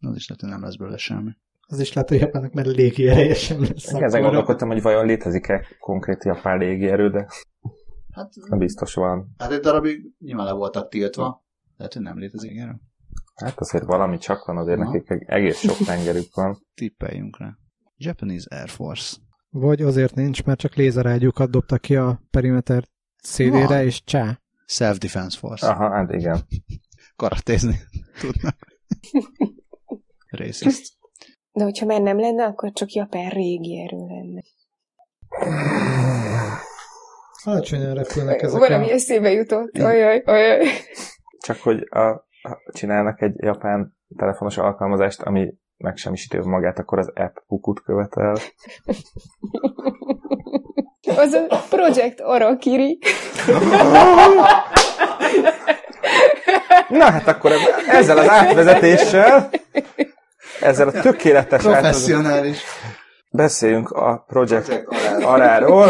Az is lehet, hogy nem lesz belőle semmi. Az is lehet, hogy japánok, mert légi ereje sem lesz. Ezen akkor. gondolkodtam, hogy vajon létezik-e konkrét japán légierő, de Hát, nem biztos van. hát egy darabig nyilván le voltak tiltva. Lehet, hogy nem létezik ilyen. Hát azért valami csak van, azért Aha. nekik egész sok tengerük van. Tippeljünk rá. Japanese Air Force. Vagy azért nincs, mert csak lézerágyúkat dobtak ki a perimeter szélére, és csá. Self-Defense Force. Aha, hát igen. Karatézni tudnak. Racist. De hogyha már nem lenne, akkor csak japán régi erő lenne. Alacsonyan repülnek ezek Valami a... eszébe jutott. Ajaj, ajaj. Csak hogy a, csinálnak egy japán telefonos alkalmazást, ami megsemmisíti magát, akkor az app pukut követel. Az a Project Arakiri. Na hát akkor ezzel az átvezetéssel, ezzel a tökéletes átvezetéssel Professionális. Beszéljünk a Project Aráról.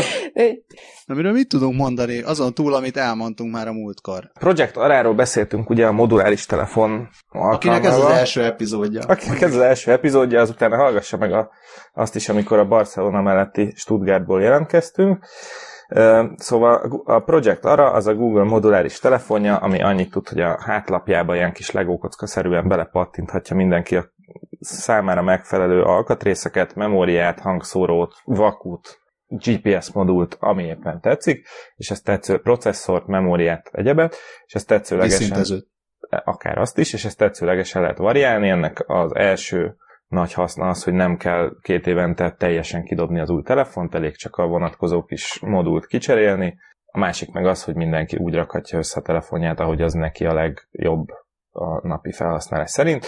Na, miről mit tudunk mondani? Azon túl, amit elmondtunk már a múltkor. Project Aráról beszéltünk ugye a moduláris telefon Akinek ez az első epizódja. Akinek ez az első epizódja, az utána hallgassa meg a, azt is, amikor a Barcelona melletti Stuttgartból jelentkeztünk. Szóval a Project Ara az a Google moduláris telefonja, ami annyit tud, hogy a hátlapjába ilyen kis legókocka szerűen belepattinthatja mindenki a számára megfelelő alkatrészeket, memóriát, hangszórót, vakut, GPS modult, ami éppen tetszik, és ezt tetsző processzort, memóriát, egyebet, és ezt tetszőlegesen akár azt is, és ezt tetszőlegesen lehet variálni. Ennek az első nagy haszna az, hogy nem kell két évente teljesen kidobni az új telefont, elég csak a vonatkozó kis modult kicserélni. A másik meg az, hogy mindenki úgy rakhatja össze a telefonját, ahogy az neki a legjobb a napi felhasználás szerint.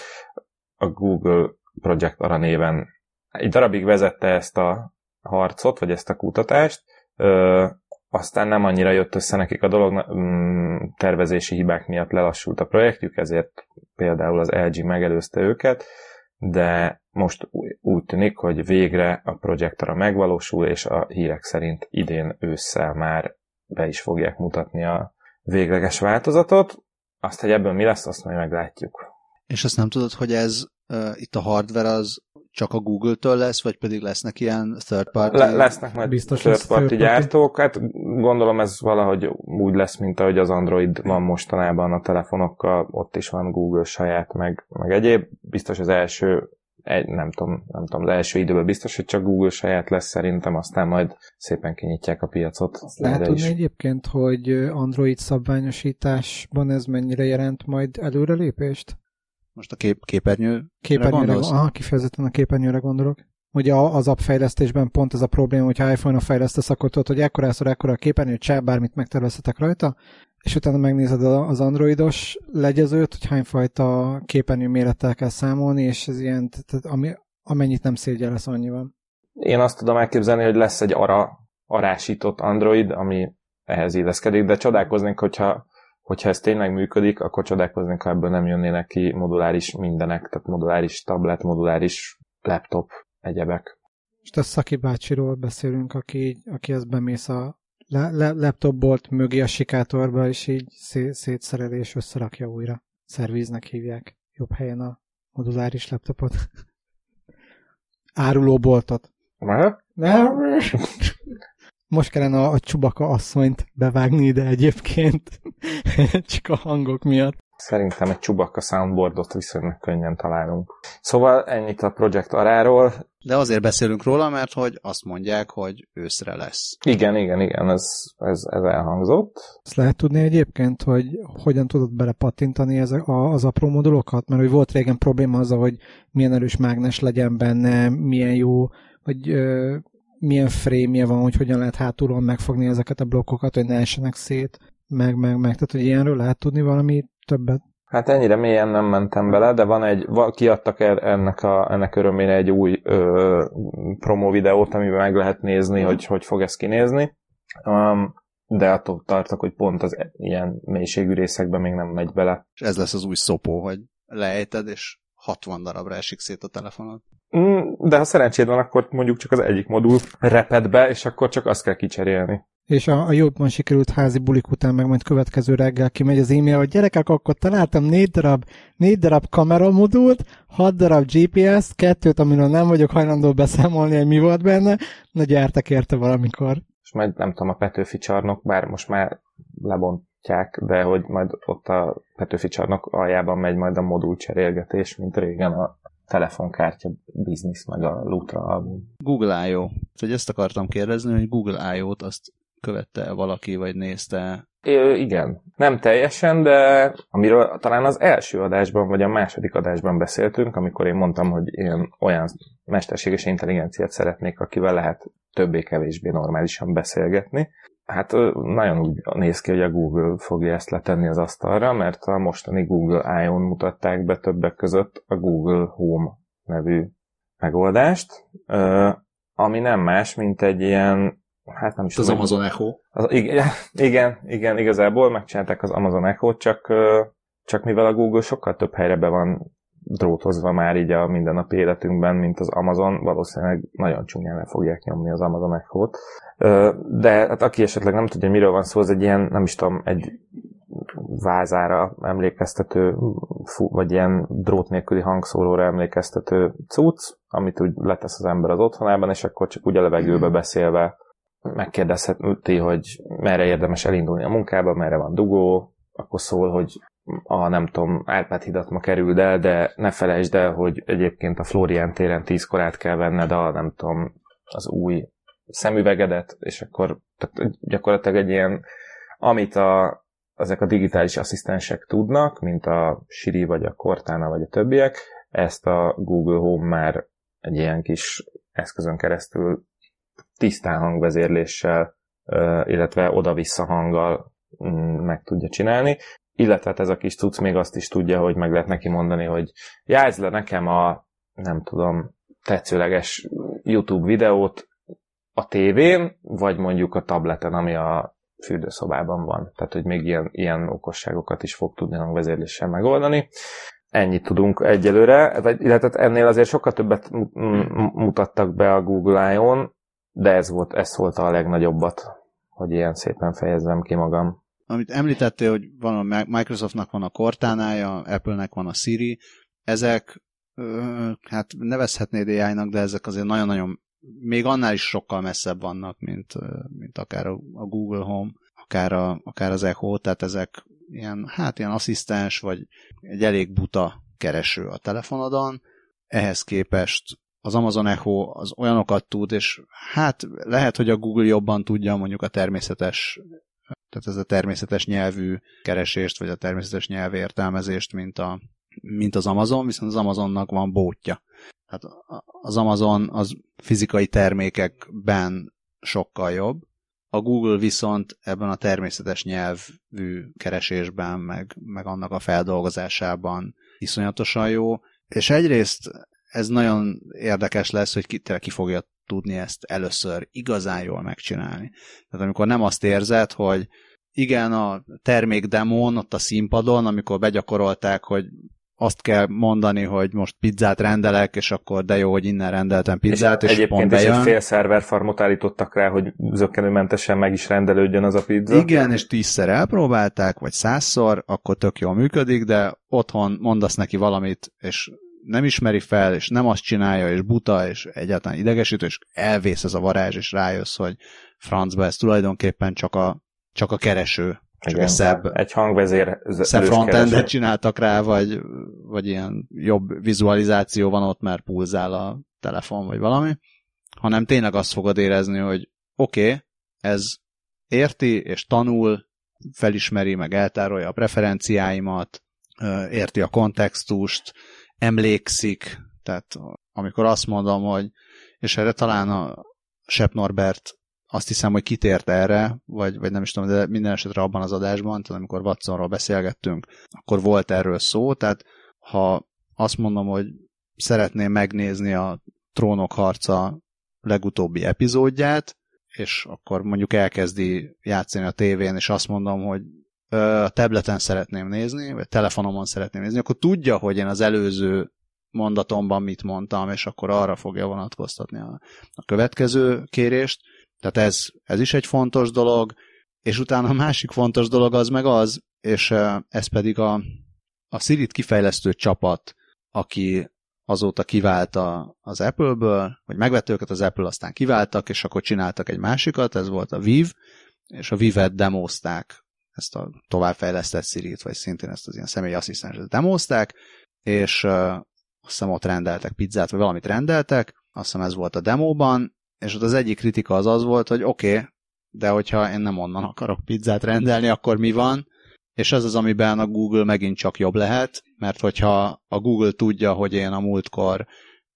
A Google Project Ara néven egy darabig vezette ezt a harcot, vagy ezt a kutatást, ö, aztán nem annyira jött össze nekik a dolog, tervezési hibák miatt lelassult a projektjük, ezért például az LG megelőzte őket, de most úgy tűnik, hogy végre a projektora megvalósul, és a hírek szerint idén ősszel már be is fogják mutatni a végleges változatot. Azt, hogy ebből mi lesz, azt majd meglátjuk. És azt nem tudod, hogy ez uh, itt a hardware az csak a Google-től lesz, vagy pedig lesznek ilyen third party? Le- lesznek majd Biztos third party third party. gyártók, hát gondolom ez valahogy úgy lesz, mint ahogy az Android van mostanában a telefonokkal, ott is van Google saját, meg, meg egyéb. Biztos az első, egy, nem, tudom, nem tudom, az első időben biztos, hogy csak Google saját lesz szerintem, aztán majd szépen kinyitják a piacot. Lehet erre tudni egyébként, hogy Android szabványosításban ez mennyire jelent majd előrelépést? Most a kép, képernyő Képernyőre, gondolsz? aha, kifejezetten a képernyőre gondolok. Ugye a- az app fejlesztésben pont ez a probléma, hogyha iPhone-on fejlesztesz, akkor tudod, hogy ekkorázszor ekkora a képernyő, csá, bármit megtervezhetek rajta, és utána megnézed a- az androidos legyezőt, hogy hányfajta képernyő mérettel kell számolni, és ez ilyen, tehát ami, amennyit nem szégyellesz, annyi van. Én azt tudom elképzelni, hogy lesz egy ara, arásított Android, ami ehhez illeszkedik, de csodálkoznék, hogyha, hogyha ez tényleg működik, akkor csodálkoznék, ha ebből nem jönnének ki moduláris mindenek, tehát moduláris tablet, moduláris laptop, egyebek. Most a Szaki bácsiról beszélünk, aki, aki ezt bemész a le, le, laptopbolt mögé a sikátorba, és így szé, szétszereli és összerakja újra. Szerviznek hívják. Jobb helyen a moduláris laptopot. árulóboltot. Aha. Most kellene a, a Csubaka asszonyt bevágni ide egyébként, csak a hangok miatt. Szerintem egy Chewbacca soundboardot viszonylag könnyen találunk. Szóval ennyit a Project Aráról. De azért beszélünk róla, mert hogy azt mondják, hogy őszre lesz. Igen, igen, igen, ez, ez, ez elhangzott. Azt lehet tudni egyébként, hogy hogyan tudod belepattintani ezek a, az apró modulokat? Mert hogy volt régen probléma az, hogy milyen erős mágnes legyen benne, milyen jó, vagy ö, milyen frémje van, hogy hogyan lehet hátulról megfogni ezeket a blokkokat, hogy ne essenek szét, meg, meg, meg. Tehát, hogy ilyenről lehet tudni valami többet. Hát ennyire mélyen nem mentem bele, de van egy, kiadtak er- ennek, a, ennek örömére egy új ö, promo videót, amiben meg lehet nézni, hogy hogy fog ez kinézni. Um, de attól tartok, hogy pont az e- ilyen mélységű részekben még nem megy bele. És ez lesz az új szopó, hogy lejted, és 60 darabra esik szét a telefonod. Mm, De ha szerencséd van, akkor mondjuk csak az egyik modul reped be, és akkor csak azt kell kicserélni. És a, a jobban sikerült házi bulik után meg majd következő reggel kimegy az e-mail, hogy gyerekek, akkor találtam négy darab, négy darab kameramodult, hat darab GPS, kettőt, amiről nem vagyok hajlandó beszámolni, hogy mi volt benne, na gyertek érte valamikor. És majd nem tudom, a Petőfi csarnok, bár most már lebontják, de hogy majd ott a Petőfi csarnok aljában megy majd a modul cserélgetés, mint régen a telefonkártya biznisz, meg a Lutra album. Google I.O. Hogy ezt akartam kérdezni, hogy Google I.O.-t azt követte -e valaki, vagy nézte Ö, igen. Nem teljesen, de amiről talán az első adásban, vagy a második adásban beszéltünk, amikor én mondtam, hogy én olyan mesterséges intelligenciát szeretnék, akivel lehet többé-kevésbé normálisan beszélgetni. Hát nagyon úgy néz ki, hogy a Google fogja ezt letenni az asztalra, mert a mostani Google I.O.-n mutatták be többek között a Google Home nevű megoldást, ami nem más, mint egy ilyen, hát nem is az tudom, Amazon Echo. az, igen, igen, igen, igazából megcsinálták az Amazon Echo-t, csak, csak mivel a Google sokkal több helyre be van drótozva már így a mindennapi életünkben, mint az Amazon, valószínűleg nagyon csúnyán le fogják nyomni az Amazon Echo-t. De hát aki esetleg nem tudja, miről van szó, az egy ilyen, nem is tudom, egy vázára emlékeztető, fú- vagy ilyen drót nélküli hangszóróra emlékeztető cucc, amit úgy letesz az ember az otthonában, és akkor csak úgy a levegőbe beszélve megkérdezheti, hogy merre érdemes elindulni a munkába, merre van dugó, akkor szól, hogy a nem tudom, Árpád hidat ma kerüld el, de ne felejtsd el, hogy egyébként a Florián téren tízkor át kell venned a nem tudom, az új szemüvegedet, és akkor tehát gyakorlatilag egy ilyen, amit a, ezek a digitális asszisztensek tudnak, mint a Siri, vagy a Cortana, vagy a többiek, ezt a Google Home már egy ilyen kis eszközön keresztül tisztán hangvezérléssel, illetve oda-vissza hanggal mm, meg tudja csinálni. Illetve hát ez a kis cucc még azt is tudja, hogy meg lehet neki mondani, hogy játsz le nekem a, nem tudom, tetszőleges YouTube videót a tévén, vagy mondjuk a tableten, ami a fürdőszobában van. Tehát, hogy még ilyen, ilyen okosságokat is fog tudni hangvezérléssel megoldani. Ennyit tudunk egyelőre, vagy, illetve ennél azért sokkal többet mu- mu- mutattak be a Google I.O.-n, de ez volt, ez volt a legnagyobbat, hogy ilyen szépen fejezzem ki magam. Amit említettél, hogy van a Microsoftnak van a Cortánája, Apple-nek van a Siri, ezek, hát nevezhetnéd AI-nak, de ezek azért nagyon-nagyon, még annál is sokkal messzebb vannak, mint, mint akár a Google Home, akár, a, akár az Echo, tehát ezek ilyen, hát ilyen asszisztens, vagy egy elég buta kereső a telefonodon. Ehhez képest az Amazon Echo az olyanokat tud, és hát lehet, hogy a Google jobban tudja mondjuk a természetes tehát ez a természetes nyelvű keresést, vagy a természetes nyelvértelmezést, mint, a, mint az Amazon, viszont az Amazonnak van bótja. Tehát az Amazon az fizikai termékekben sokkal jobb, a Google viszont ebben a természetes nyelvű keresésben, meg, meg annak a feldolgozásában iszonyatosan jó, és egyrészt ez nagyon érdekes lesz, hogy ki, ki fogja tudni ezt először igazán jól megcsinálni. Tehát amikor nem azt érzed, hogy igen, a termék demón, ott a színpadon, amikor begyakorolták, hogy azt kell mondani, hogy most pizzát rendelek, és akkor de jó, hogy innen rendeltem pizzát, és, és egyébként pont is egy bejön. fél szerverfarmot állítottak rá, hogy zökkenőmentesen meg is rendelődjön az a pizza. Igen, és tízszer elpróbálták, vagy százszor, akkor tök jól működik, de otthon mondasz neki valamit, és nem ismeri fel, és nem azt csinálja, és buta, és egyáltalán idegesítő, és elvész ez a varázs, és rájössz, hogy francba ez tulajdonképpen csak a, csak a kereső. Csak Igen, egy szebb, egy hangvezér szebb frontendet csináltak rá, vagy, vagy ilyen jobb vizualizáció van ott, mert pulzál a telefon, vagy valami, hanem tényleg azt fogod érezni, hogy oké, okay, ez érti, és tanul, felismeri, meg eltárolja a preferenciáimat, érti a kontextust, emlékszik, tehát amikor azt mondom, hogy, és erre talán a Sepp Norbert azt hiszem, hogy kitért erre, vagy, vagy nem is tudom, de minden esetre abban az adásban, tehát amikor Watsonról beszélgettünk, akkor volt erről szó, tehát ha azt mondom, hogy szeretném megnézni a Trónok harca legutóbbi epizódját, és akkor mondjuk elkezdi játszani a tévén, és azt mondom, hogy a tableten szeretném nézni, vagy telefonomon szeretném nézni, akkor tudja, hogy én az előző mondatomban mit mondtam, és akkor arra fogja vonatkoztatni a, a következő kérést. Tehát ez, ez is egy fontos dolog, és utána a másik fontos dolog az meg az, és ez pedig a, a Siri-t kifejlesztő csapat, aki azóta kivált a, az Apple-ből, vagy megvette őket az Apple, aztán kiváltak, és akkor csináltak egy másikat, ez volt a Viv, és a Vivet demozták, ezt a továbbfejlesztett Siri-t, vagy szintén ezt az ilyen személyi asszisztenset demozták, és uh, azt hiszem ott rendeltek pizzát, vagy valamit rendeltek, azt hiszem ez volt a demóban, és ott az egyik kritika az az volt, hogy oké, okay, de hogyha én nem onnan akarok pizzát rendelni, akkor mi van? És ez az, amiben a Google megint csak jobb lehet, mert hogyha a Google tudja, hogy én a múltkor,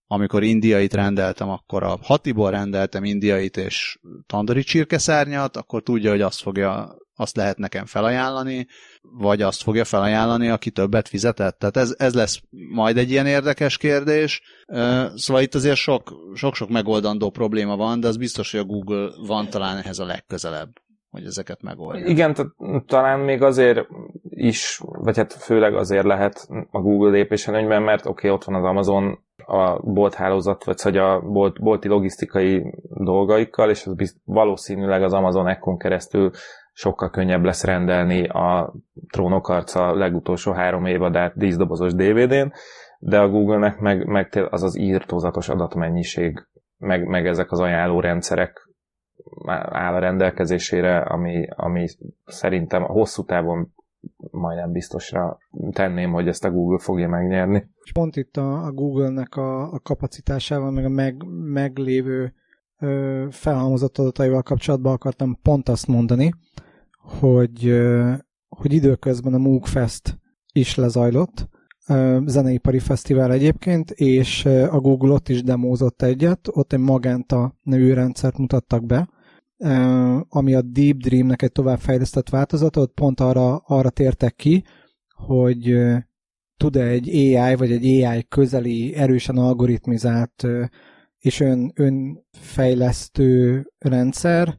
amikor indiait rendeltem, akkor a hatiból rendeltem indiait és tandori csirkeszárnyat, akkor tudja, hogy azt fogja azt lehet nekem felajánlani, vagy azt fogja felajánlani, aki többet fizetett. Tehát ez, ez lesz majd egy ilyen érdekes kérdés. Szóval itt azért sok-sok megoldandó probléma van, de az biztos, hogy a Google van talán ehhez a legközelebb hogy ezeket megoldja. Igen, talán még azért is, vagy hát főleg azért lehet a Google lépéselőnyben, mert oké, okay, ott van az Amazon a bolthálózat, vagy hogy a bolt, bolti logisztikai dolgaikkal, és az valószínűleg az Amazon Echo-n keresztül sokkal könnyebb lesz rendelni a Trónok arca legutolsó három évadát díszdobozos DVD-n, de a Google-nek meg, meg az az írtózatos adatmennyiség, meg, meg ezek az ajánló rendszerek áll a rendelkezésére, ami, ami szerintem a hosszú távon majdnem biztosra tenném, hogy ezt a Google fogja megnyerni. És pont itt a, a Google-nek a, a kapacitásával, meg a meg, meglévő ö, felhalmozott adataival kapcsolatban akartam pont azt mondani, hogy, hogy időközben a Moog Fest is lezajlott, ö, zeneipari fesztivál egyébként, és a Google ott is demózott egyet, ott egy Magenta nevű rendszert mutattak be, ami a Deep Dreamnek egy továbbfejlesztett változata, ott pont arra, arra tértek ki, hogy tud-e egy AI, vagy egy AI közeli, erősen algoritmizált és ön, önfejlesztő rendszer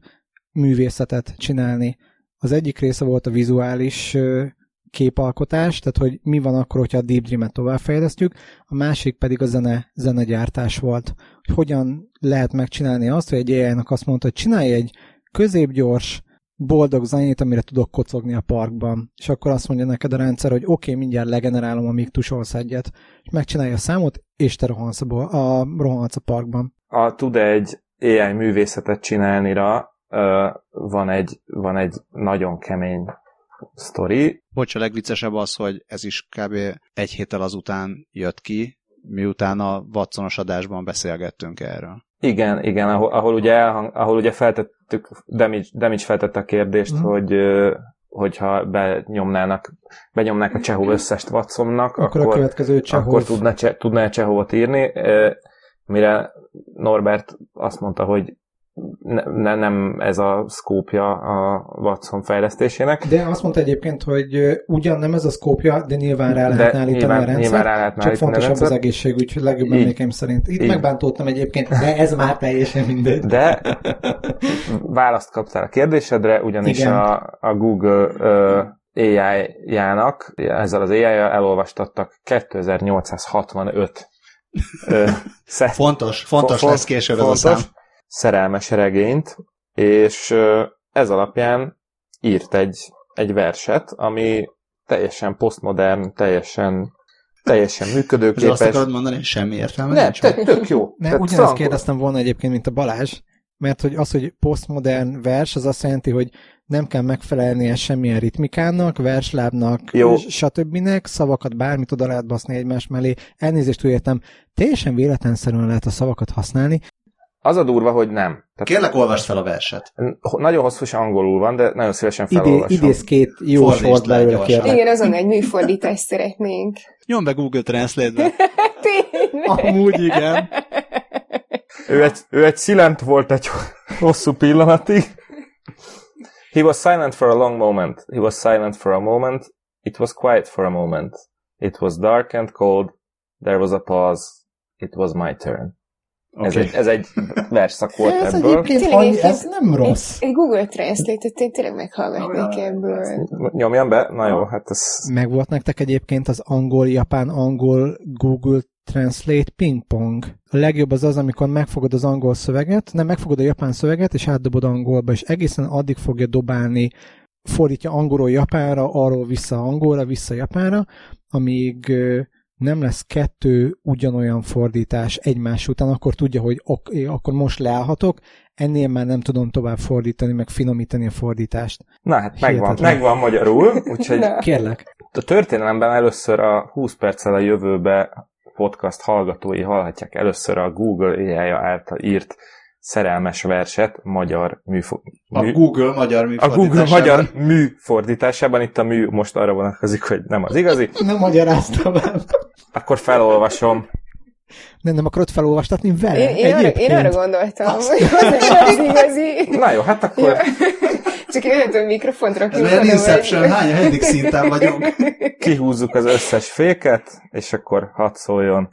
művészetet csinálni. Az egyik része volt a vizuális képalkotás, tehát hogy mi van akkor, hogyha a Deep Dream-et továbbfejlesztjük, a másik pedig a zene, zenegyártás volt. Hogy hogyan lehet megcsinálni azt, hogy egy AI-nak azt mondta, hogy csinálj egy középgyors, boldog zenét, amire tudok kocogni a parkban. És akkor azt mondja neked a rendszer, hogy oké, okay, mindjárt legenerálom, amíg tusolsz egyet. És megcsinálja a számot, és te rohansz a, a, rohansz a parkban. A tud egy AI művészetet csinálni rá, van egy, van egy nagyon kemény sztori. Bocs, a legviccesebb az, hogy ez is kb. egy héttel azután jött ki, miután a Watsonos adásban beszélgettünk erről. Igen, igen, ahol, ahol ugye, elhang, ahol ugye feltettük, Damage, Damage feltette a kérdést, mm. hogy hogyha benyomnának, benyomnák a Csehov összest Watsonnak, akkor, akkor, a következő Csehov... akkor tudna, tudná Csehovot írni, mire Norbert azt mondta, hogy ne, nem ez a szkópja a Watson fejlesztésének. De azt mondta egyébként, hogy ugyan nem ez a szkópja, de nyilván rá lehet állítani nyilván, a rendszer, nyilván rá lehet csak fontosabb az egészségügy, legjobb emlékeim szerint. Itt így. megbántottam egyébként, de ez már teljesen mindegy. De választ kaptál a kérdésedre, ugyanis a, a Google uh, AI-jának, ezzel az AI-jal elolvastattak 2865 fontos, fontos font, lesz később fontos, ez a szám szerelmes regényt, és ez alapján írt egy, egy verset, ami teljesen posztmodern, teljesen teljesen És azt működőképes. akarod mondani, hogy semmi értelme Nem, nincs? tök, tök jó. Tehát ugyanezt frankul- kérdeztem volna egyébként, mint a Balázs, mert hogy az, hogy posztmodern vers, az azt jelenti, hogy nem kell megfelelnie semmilyen ritmikának, verslábnak, Jó. stb. szavakat bármit oda lehet baszni egymás mellé. Elnézést úgy értem, teljesen véletlenszerűen lehet a szavakat használni. Az a durva, hogy nem. Tehát Kérlek, olvasd fel a verset. Nagyon hosszú és angolul van, de nagyon szívesen Idé, felolvasom. idéz két jó sort le belőle kérlek. Igen, azon egy műfordítást szeretnénk. Nyom be Google Translate-be. Amúgy igen. Ő egy, ő egy szilent volt egy hosszú pillanatig. He was silent for a long moment. He was silent for a moment. It was quiet for a moment. It was dark and cold. There was a pause. It was my turn. Ez, Oké. egy, ez egy versszak volt Ez ebből. egyébként, egyébként- ez nem rossz. Egy, egy Google Translate-et én tényleg meghallgatnék ebből. Nyomjam be? Na jó, hát ez... Meg volt nektek egyébként az angol-japán-angol Google Translate pingpong. A legjobb az az, amikor megfogod az angol szöveget, nem megfogod a japán szöveget, és átdobod angolba, és egészen addig fogja dobálni, fordítja angolról japánra, arról vissza angolra, vissza japánra, amíg nem lesz kettő ugyanolyan fordítás egymás után, akkor tudja, hogy ok, akkor most leállhatok, ennél már nem tudom tovább fordítani, meg finomítani a fordítást. Na hát megvan, Hihetetlen. megvan magyarul, úgyhogy. Kérlek. a történelemben először a 20 perccel a jövőbe podcast hallgatói hallhatják először a Google ai által írt szerelmes verset magyar műfo- A mű, Google magyar a műfordításában. Google magyar mű fordításában, itt a mű most arra vonatkozik, hogy nem az igazi, Nem magyaráztam el. akkor felolvasom. Nem, nem akarod felolvastatni vele? Én, én, arra, én arra gondoltam, hogy az az igazi. Na jó, hát akkor. Csak jöhet a mikrofont Ez rakjuk. olyan oda, Inception, hány hegyedik szinten vagyunk? kihúzzuk az összes féket, és akkor hadd szóljon.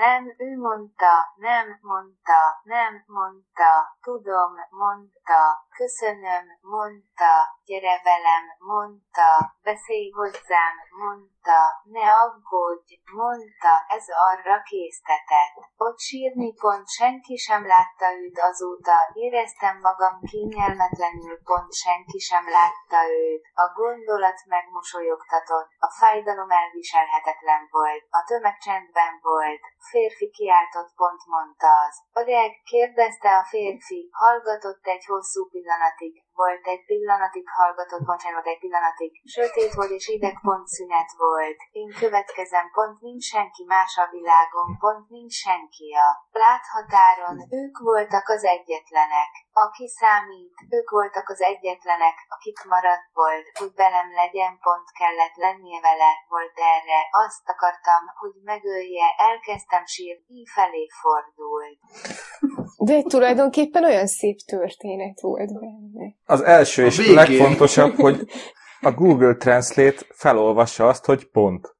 Nem, ő mondta, nem mondta, nem mondta, tudom, mondta, köszönöm, mondta, gyere velem, mondta, beszélj hozzám, mondta, ne aggódj, mondta, ez arra késztetett. Ott sírni pont senki sem látta őt azóta, éreztem magam kényelmetlenül, pont senki sem látta őt. A gondolat megmosolyogtatott, a fájdalom elviselhetetlen volt, a tömeg csendben volt, férfi kiáltott pont mondta az. Öreg, kérdezte a férfi, hallgatott egy hosszú pillanatig, volt egy pillanatig, hallgatott, bocsánat, egy pillanatig, sötét volt és ideg pont szünet volt. Én következem, pont nincs senki más a világon, pont nincs senki a láthatáron, ők voltak az egyetlenek. Aki számít, ők voltak az egyetlenek, akik maradt volt, hogy velem legyen, pont kellett lennie vele, volt erre, azt akartam, hogy megölje, elkezdtem sírni, felé fordult. De tulajdonképpen olyan szép történet volt benne. Az első A és végén. legfontosabb, hogy a Google Translate felolvassa azt, hogy pont.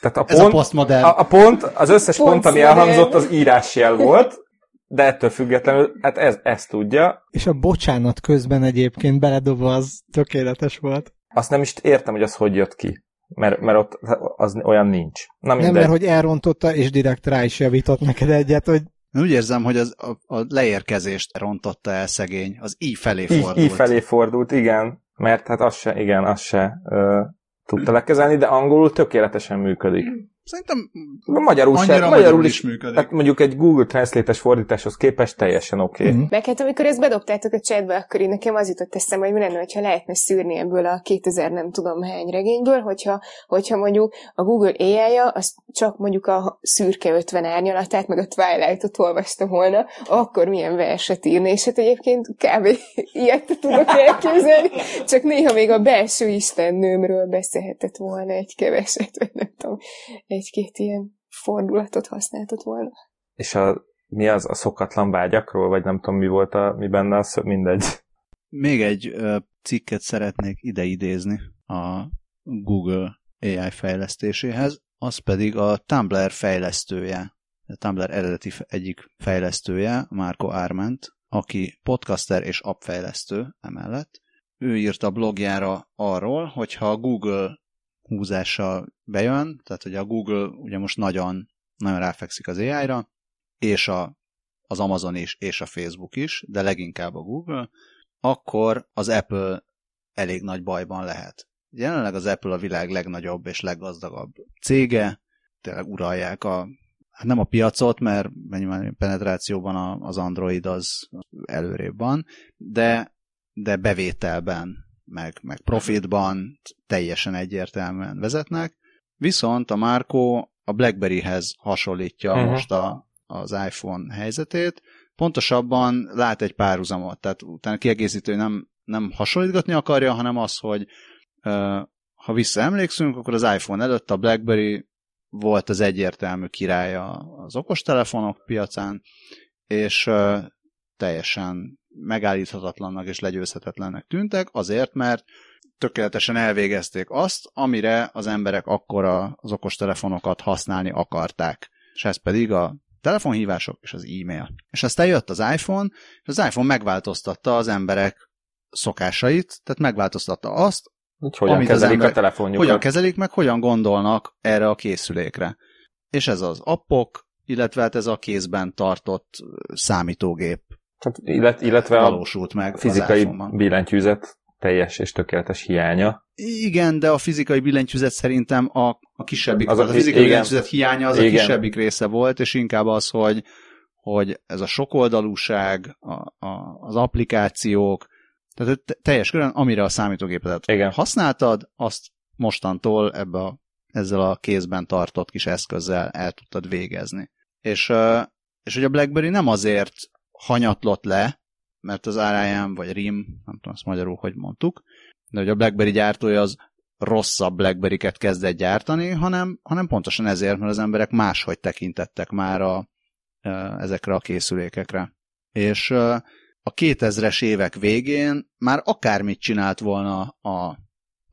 Tehát a Ez a pont, postmodern. a, a pont, az összes pont, Pont ami elhangzott, az írásjel volt, de ettől függetlenül, hát ez, ezt tudja. És a bocsánat közben egyébként beledobva az tökéletes volt. Azt nem is értem, hogy az hogy jött ki. Mert, mert ott az olyan nincs. Na Nem, mert hogy elrontotta, és direkt rá is javított neked egyet, hogy Úgy érzem, hogy az, a, a leérkezést rontotta el szegény. Az így felé fordult. így felé fordult, igen. Mert hát az se, igen, az se ö, tudta lekezelni, de angolul tökéletesen működik. Szerintem Magyarul, se, annyira magyarul is, működik. tehát mondjuk egy Google Translate-es fordításhoz képest teljesen oké. Okay. Mhm. Meg hát amikor ezt bedobtátok a chatbe, akkor én nekem az jutott eszembe, hogy mi lenne, hogyha lehetne szűrni ebből a 2000 nem tudom hány regényből, hogyha, hogyha mondjuk a Google AI-ja az csak mondjuk a szürke 50 árnyalatát, meg a Twilight-ot olvasta volna, akkor milyen verset írni, és hát egyébként kb. ilyet tudok elképzelni, csak néha még a belső istennőmről beszélhetett volna egy keveset, vagy nem tudom, egy-két ilyen fordulatot használtott volna. És a, mi az a szokatlan vágyakról, vagy nem tudom mi volt a, mi benne, az mindegy. Még egy ö, cikket szeretnék ide idézni a Google AI fejlesztéséhez, az pedig a Tumblr fejlesztője, a Tumblr eredeti egyik fejlesztője, Marco Arment, aki podcaster és appfejlesztő emellett. Ő írt a blogjára arról, hogyha a Google húzással bejön, tehát hogy a Google ugye most nagyon, nagyon ráfekszik az AI-ra, és a, az Amazon is, és a Facebook is, de leginkább a Google, akkor az Apple elég nagy bajban lehet. jelenleg az Apple a világ legnagyobb és leggazdagabb cége, tényleg uralják a, hát nem a piacot, mert penetrációban az Android az előrébb van, de, de bevételben, meg, meg profitban teljesen egyértelműen vezetnek. Viszont a Marco a BlackBerryhez hasonlítja uh-huh. most a, az iPhone helyzetét, pontosabban lát egy párhuzamot, tehát utána kiegészítő nem, nem hasonlítgatni akarja, hanem az, hogy ha visszaemlékszünk, akkor az iPhone előtt a BlackBerry volt az egyértelmű királya az okostelefonok piacán, és teljesen megállíthatatlannak és legyőzhetetlennek tűntek, azért, mert tökéletesen elvégezték azt, amire az emberek akkor az okostelefonokat használni akarták. És ez pedig a telefonhívások és az e-mail. És aztán jött az iPhone, és az iPhone megváltoztatta az emberek szokásait, tehát megváltoztatta azt, hogy hogyan amit kezelik ember, a telefonjukat. Hogyan kezelik, meg hogyan gondolnak erre a készülékre. És ez az appok, illetve hát ez a kézben tartott számítógép Hát, illet, illetve valósult meg fizikai billentyűzet teljes és tökéletes hiánya. Igen, de a fizikai billentyűzet szerintem a, a kisebbik, az a, a fizikai igen, billentyűzet hiánya az igen. a kisebbik része volt, és inkább az, hogy, hogy ez a sokoldalúság, a, a, az applikációk, tehát teljes körön, amire a számítógépet igen. használtad, azt mostantól ebbe a, ezzel a kézben tartott kis eszközzel el tudtad végezni. És, és hogy a BlackBerry nem azért hanyatlott le, mert az RIM vagy RIM, nem tudom azt magyarul, hogy mondtuk, de hogy a BlackBerry gyártója az rosszabb BlackBerry-ket kezdett gyártani, hanem, hanem pontosan ezért, mert az emberek máshogy tekintettek már a, ezekre a készülékekre. És a 2000-es évek végén már akármit csinált volna a,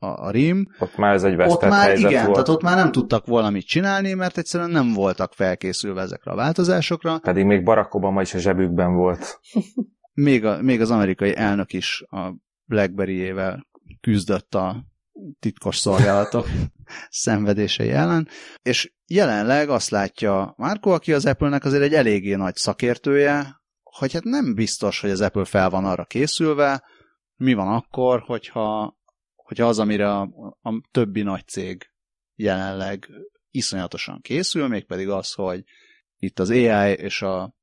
a, a RIM. Ott már ez egy ott már igen, volt. tehát ott már nem tudtak volna mit csinálni, mert egyszerűen nem voltak felkészülve ezekre a változásokra. Pedig még Barack Obama is a zsebükben volt. még, a, még az amerikai elnök is a BlackBerry-ével küzdött a titkos szolgálatok szenvedései ellen, és jelenleg azt látja Márko, aki az Apple-nek azért egy eléggé nagy szakértője, hogy hát nem biztos, hogy az Apple fel van arra készülve, mi van akkor, hogyha, hogyha az, amire a, a többi nagy cég jelenleg iszonyatosan készül, mégpedig az, hogy itt az AI és a,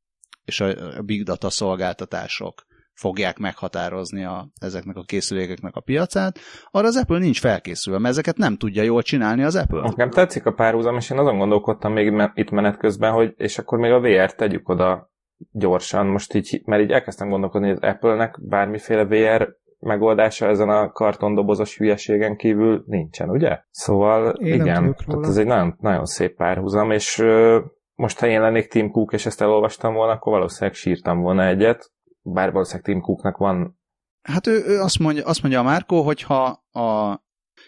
és a big data szolgáltatások fogják meghatározni a, ezeknek a készülékeknek a piacát, arra az Apple nincs felkészülve, mert ezeket nem tudja jól csinálni az Apple. Nekem tetszik a párhuzam, és én azon gondolkodtam még itt menet közben, hogy és akkor még a VR-t tegyük oda gyorsan, most így, mert így elkezdtem gondolkodni, hogy az Apple-nek bármiféle VR megoldása ezen a kartondobozos hülyeségen kívül nincsen, ugye? Szóval én igen, tehát ez egy nagyon, nagyon szép párhuzam, és ö, most ha én lennék Tim Cook, és ezt elolvastam volna, akkor valószínűleg sírtam volna egyet, bár valószínűleg Tim Cooknak van... Hát ő, ő azt, mondja, azt mondja a Márkó, hogyha a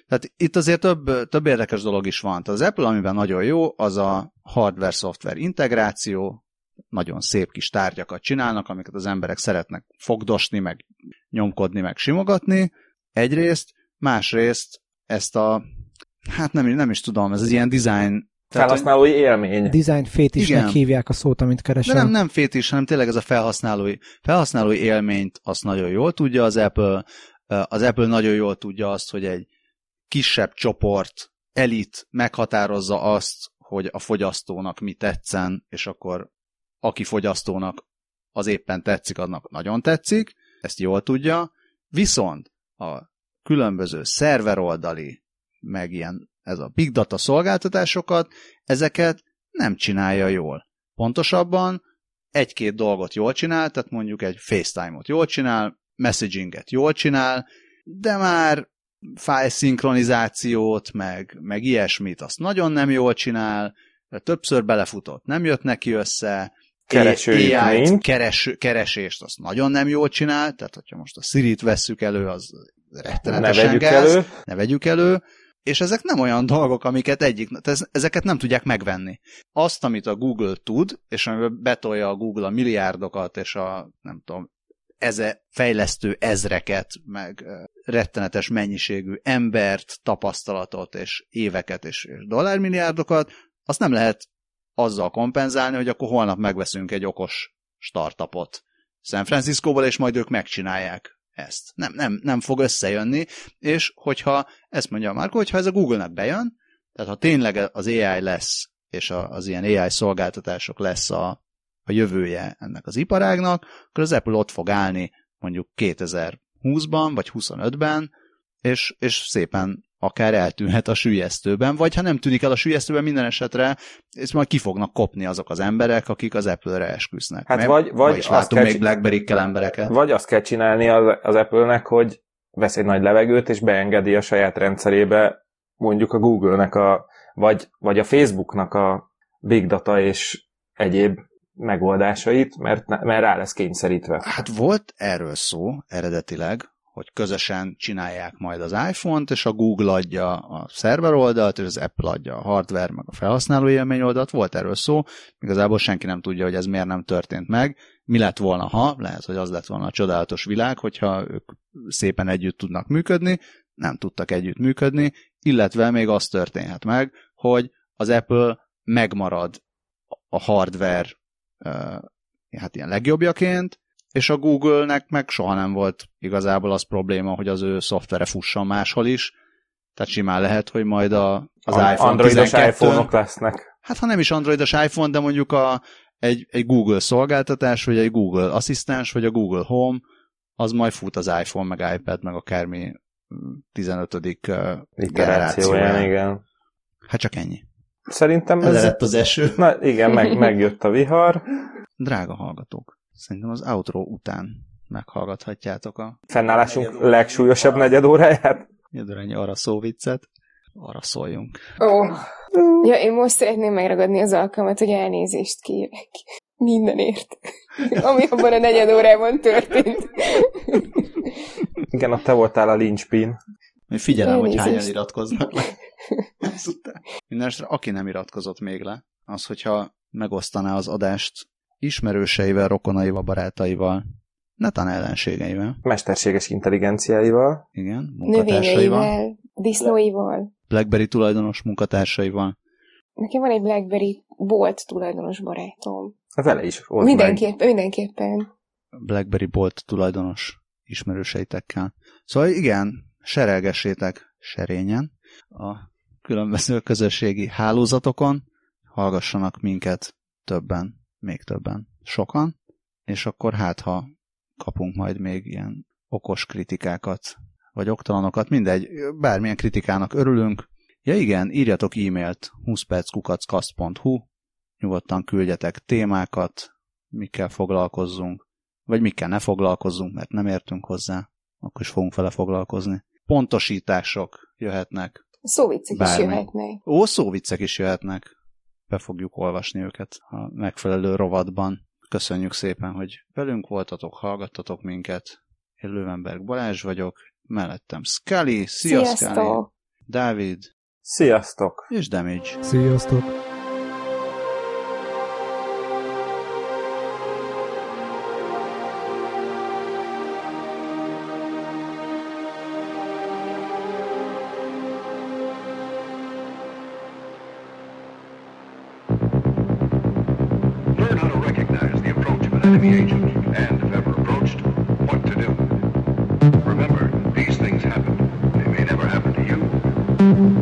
tehát itt azért több, több érdekes dolog is van. Tehát az Apple, amiben nagyon jó, az a hardware-szoftver integráció, nagyon szép kis tárgyakat csinálnak, amiket az emberek szeretnek fogdosni, meg nyomkodni, meg simogatni. Egyrészt, másrészt ezt a, hát nem, nem is tudom, ez az ilyen design felhasználói élmény. Design fétisnek Igen. hívják a szót, amit keresel. De nem, nem fétis, hanem tényleg ez a felhasználói, felhasználói élményt azt nagyon jól tudja az Apple. Az Apple nagyon jól tudja azt, hogy egy kisebb csoport, elit meghatározza azt, hogy a fogyasztónak mi tetszen, és akkor aki fogyasztónak az éppen tetszik, annak nagyon tetszik, ezt jól tudja, viszont a különböző szerveroldali, meg ilyen ez a big data szolgáltatásokat, ezeket nem csinálja jól. Pontosabban egy-két dolgot jól csinál, tehát mondjuk egy FaceTime-ot jól csinál, messaginget jól csinál, de már file szinkronizációt, meg, meg ilyesmit, azt nagyon nem jól csinál, többször belefutott, nem jött neki össze, keresőit AI keres, keresést azt nagyon nem jól csinál, tehát hogyha most a Siri-t vesszük elő, az rettenetesen ne vegyük gáz, elő. ne vegyük elő, és ezek nem olyan dolgok, amiket egyik, ezeket nem tudják megvenni. Azt, amit a Google tud, és amiben betolja a Google a milliárdokat, és a, nem tudom, eze, fejlesztő ezreket, meg rettenetes mennyiségű embert, tapasztalatot, és éveket, és, és dollármilliárdokat, azt nem lehet azzal kompenzálni, hogy akkor holnap megveszünk egy okos startupot San Franciscóból, és majd ők megcsinálják ezt. Nem, nem, nem fog összejönni, és hogyha, ezt mondja Márko, hogyha ez a Google-nek bejön, tehát ha tényleg az AI lesz, és az ilyen AI szolgáltatások lesz a, a jövője ennek az iparágnak, akkor az Apple ott fog állni mondjuk 2020-ban, vagy 25-ben, és, és szépen akár eltűnhet a sülyeztőben, vagy ha nem tűnik el a sülyeztőben, minden esetre ezt majd ki fognak kopni azok az emberek, akik az Apple-re esküsznek. Hát vagy, vagy is látunk még blackberry embereket. Vagy azt kell csinálni az, az Apple-nek, hogy vesz egy nagy levegőt, és beengedi a saját rendszerébe mondjuk a Google-nek a, vagy, vagy a Facebook-nak a big data és egyéb megoldásait, mert, mert rá lesz kényszerítve. Hát volt erről szó eredetileg, hogy közösen csinálják majd az iPhone-t, és a Google adja a szerver oldalt, és az Apple adja a hardware, meg a felhasználó élmény oldalt. Volt erről szó, igazából senki nem tudja, hogy ez miért nem történt meg. Mi lett volna, ha? Lehet, hogy az lett volna a csodálatos világ, hogyha ők szépen együtt tudnak működni, nem tudtak együtt működni, illetve még az történhet meg, hogy az Apple megmarad a hardware hát ilyen legjobbjaként, és a Google-nek meg soha nem volt igazából az probléma, hogy az ő szoftvere fusson máshol is, tehát simán lehet, hogy majd a, az a, iPhone Androidos iPhone-ok lesznek. Hát ha nem is androidos iPhone, de mondjuk a, egy, egy Google szolgáltatás, vagy egy Google asszisztens, vagy a Google Home, az majd fut az iPhone, meg iPad, meg akármi 15. generációján. igen. Hát csak ennyi. Szerintem ez... lett az eső. Na igen, meg, megjött a vihar. Drága hallgatók, szerintem az outro után meghallgathatjátok a... Fennállásunk negyed legsúlyosabb negyed óráját. Negyed arra szóviccet. Arra szóljunk. Ó. Oh. Ja, én most szeretném megragadni az alkalmat, hogy elnézést kérek. Mindenért. Ami abban a negyed órában történt. Igen, ott te voltál a linchpin. Én figyelem, Elnézést. hogy hányan iratkoznak le. Mindenesetre, aki nem iratkozott még le, az, hogyha megosztaná az adást ismerőseivel, rokonaival, barátaival, netán ellenségeivel. Mesterséges intelligenciáival. Igen, munkatársaival. disznóival. Blackberry tulajdonos munkatársaival. Nekem van egy Blackberry bolt tulajdonos barátom. Az vele is volt Mindenképpen, meg. mindenképpen. Blackberry bolt tulajdonos ismerőseitekkel. Szóval igen, serelgessétek serényen a különböző közösségi hálózatokon, hallgassanak minket többen, még többen, sokan, és akkor hát, ha kapunk majd még ilyen okos kritikákat, vagy oktalanokat, mindegy, bármilyen kritikának örülünk. Ja igen, írjatok e-mailt 20perckukackasz.hu, nyugodtan küldjetek témákat, mikkel foglalkozzunk, vagy mikkel ne foglalkozzunk, mert nem értünk hozzá, akkor is fogunk vele foglalkozni. Pontosítások jöhetnek. Szóviccek Bármi. is jöhetnek. Ó, szóviccek is jöhetnek. Be fogjuk olvasni őket a megfelelő rovatban. Köszönjük szépen, hogy velünk voltatok, hallgattatok minket. Én Lövenberg Balázs vagyok, mellettem Scully, szia Sziasztok. Scully, Dávid, Sziasztok! És Damage. Sziasztok! Enemy agent, and if ever approached, what to do. Remember, these things happen. They may never happen to you.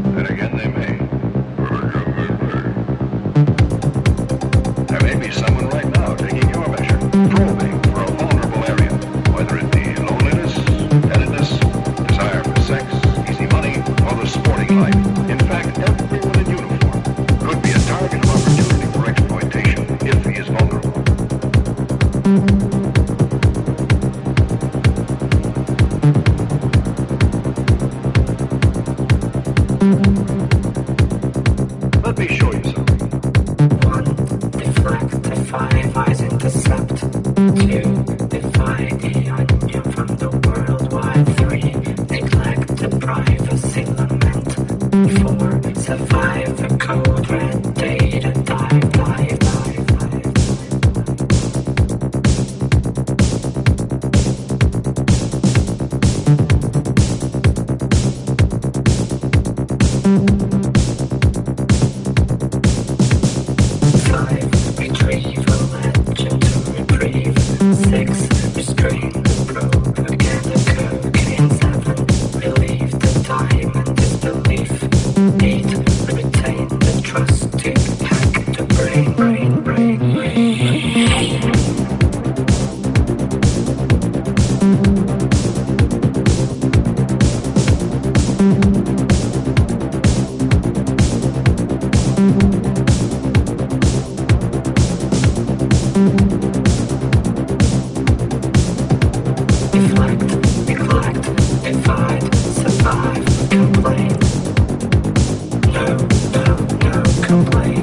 complete.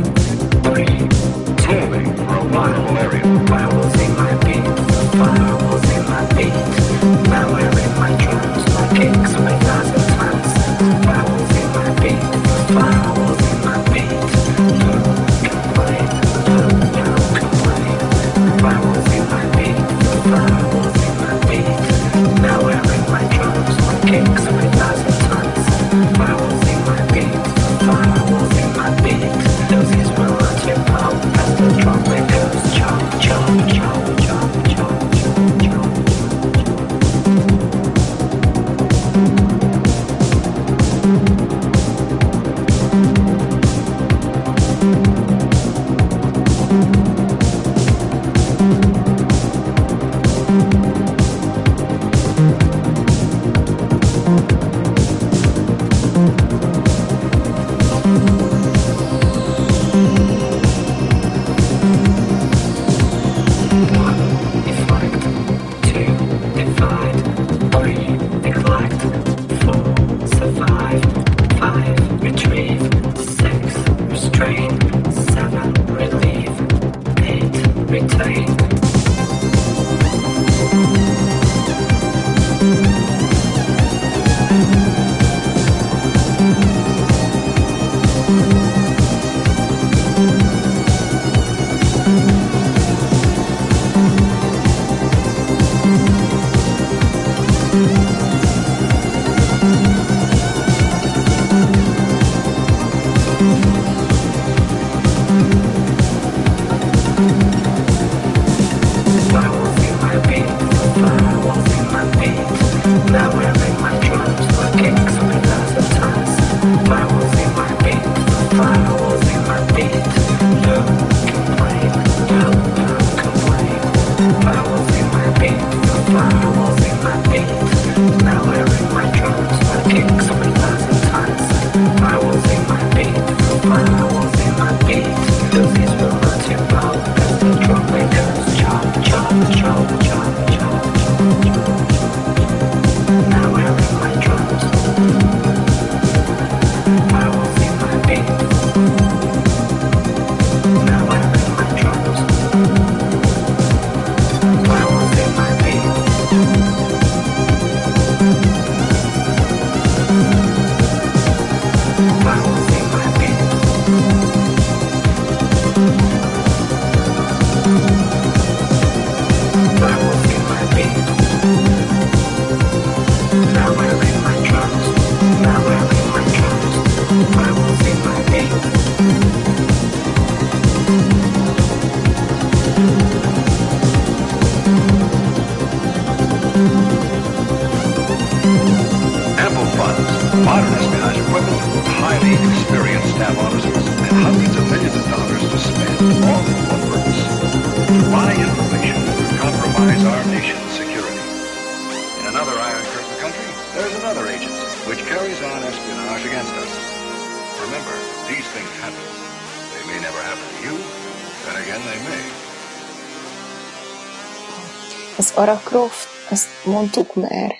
Mondtuk már.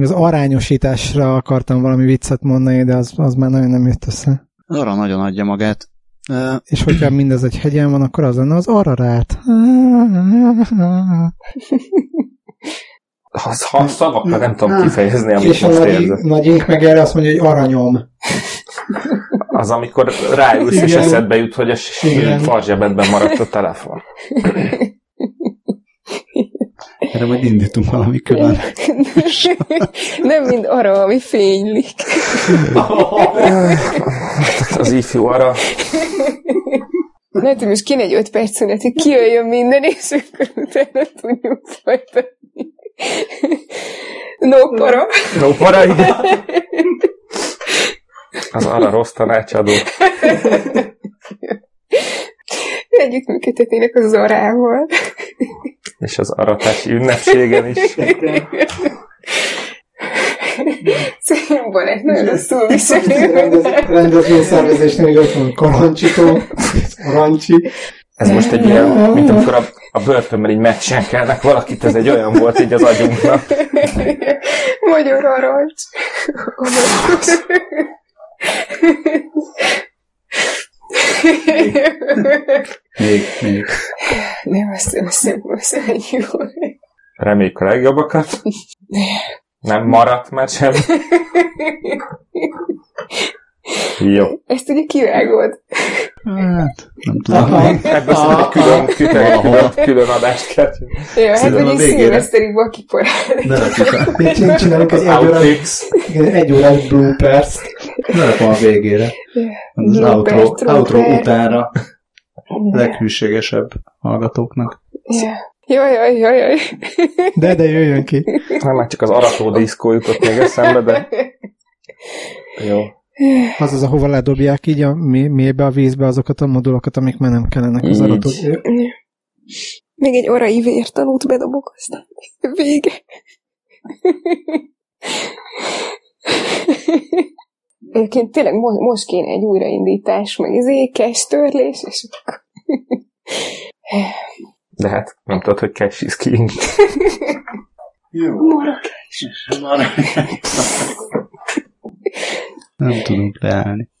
Az arányosításra akartam valami viccet mondani, de az, az már nagyon nem jött össze. Arra nagyon adja magát. És hogyha mindez egy hegyen van, akkor az lenne az ararát. Ha, ha szavakkal nem tudom kifejezni, amit És a most nagy, érzek. nagy meg erre azt mondja, hogy aranyom. Az, amikor ráülsz, és eszedbe jut, hogy a farzsebedben maradt a telefon. erre majd indítunk valami külön. Nem mind arra, ami fénylik. Az ifjú arra. Lehet, hogy most kéne egy öt perc szünet, hogy kijöjjön minden, és akkor utána tudjuk folytatni. No para. No, para, igen. Az arra rossz tanácsadó. Együttműködhetnének a Zarával. És az aratási ünnepségen is. Szerintem Balázs nagyon rosszul viseli. Rendezvényszervezésnél még ott van Karancsitó, Arancsi. Ez most egy ilyen, mint amikor a, a börtönben így meccsenkelnek valakit, ez egy olyan volt így az agyunknak. Magyar arancs. Még, még. Nem, azt hiszem, azt jó. Reméljük a legjobbakat. Nem maradt már sem. Jó. Ezt ugye kivágod. Hát, nem tudom. Aha. Ebből szerintem egy külön, külön, külön, külön adást kell. Jó, hát ugye szilveszteri bakiporál. Berakjuk a, Még csinálunk egy órás, egy órás bloopers. berakom a végére. Az outro, outro utánra leghűségesebb hallgatóknak. Jaj, jaj, jaj, jaj. De, de jöjjön ki. Nem, már csak az arató diszkó jutott még eszembe, de jó. Az az, ahova ledobják így a mély, mélybe a vízbe azokat a modulokat, amik már nem kellenek az arató. Még egy orai vértanút bedobok, aztán vége. Egyébként tényleg mo- most kéne egy újraindítás, meg ékes törlés, és akkor... De hát nem tudod, hogy cash is king. Jó. Marrakes. Nem tudunk leállni.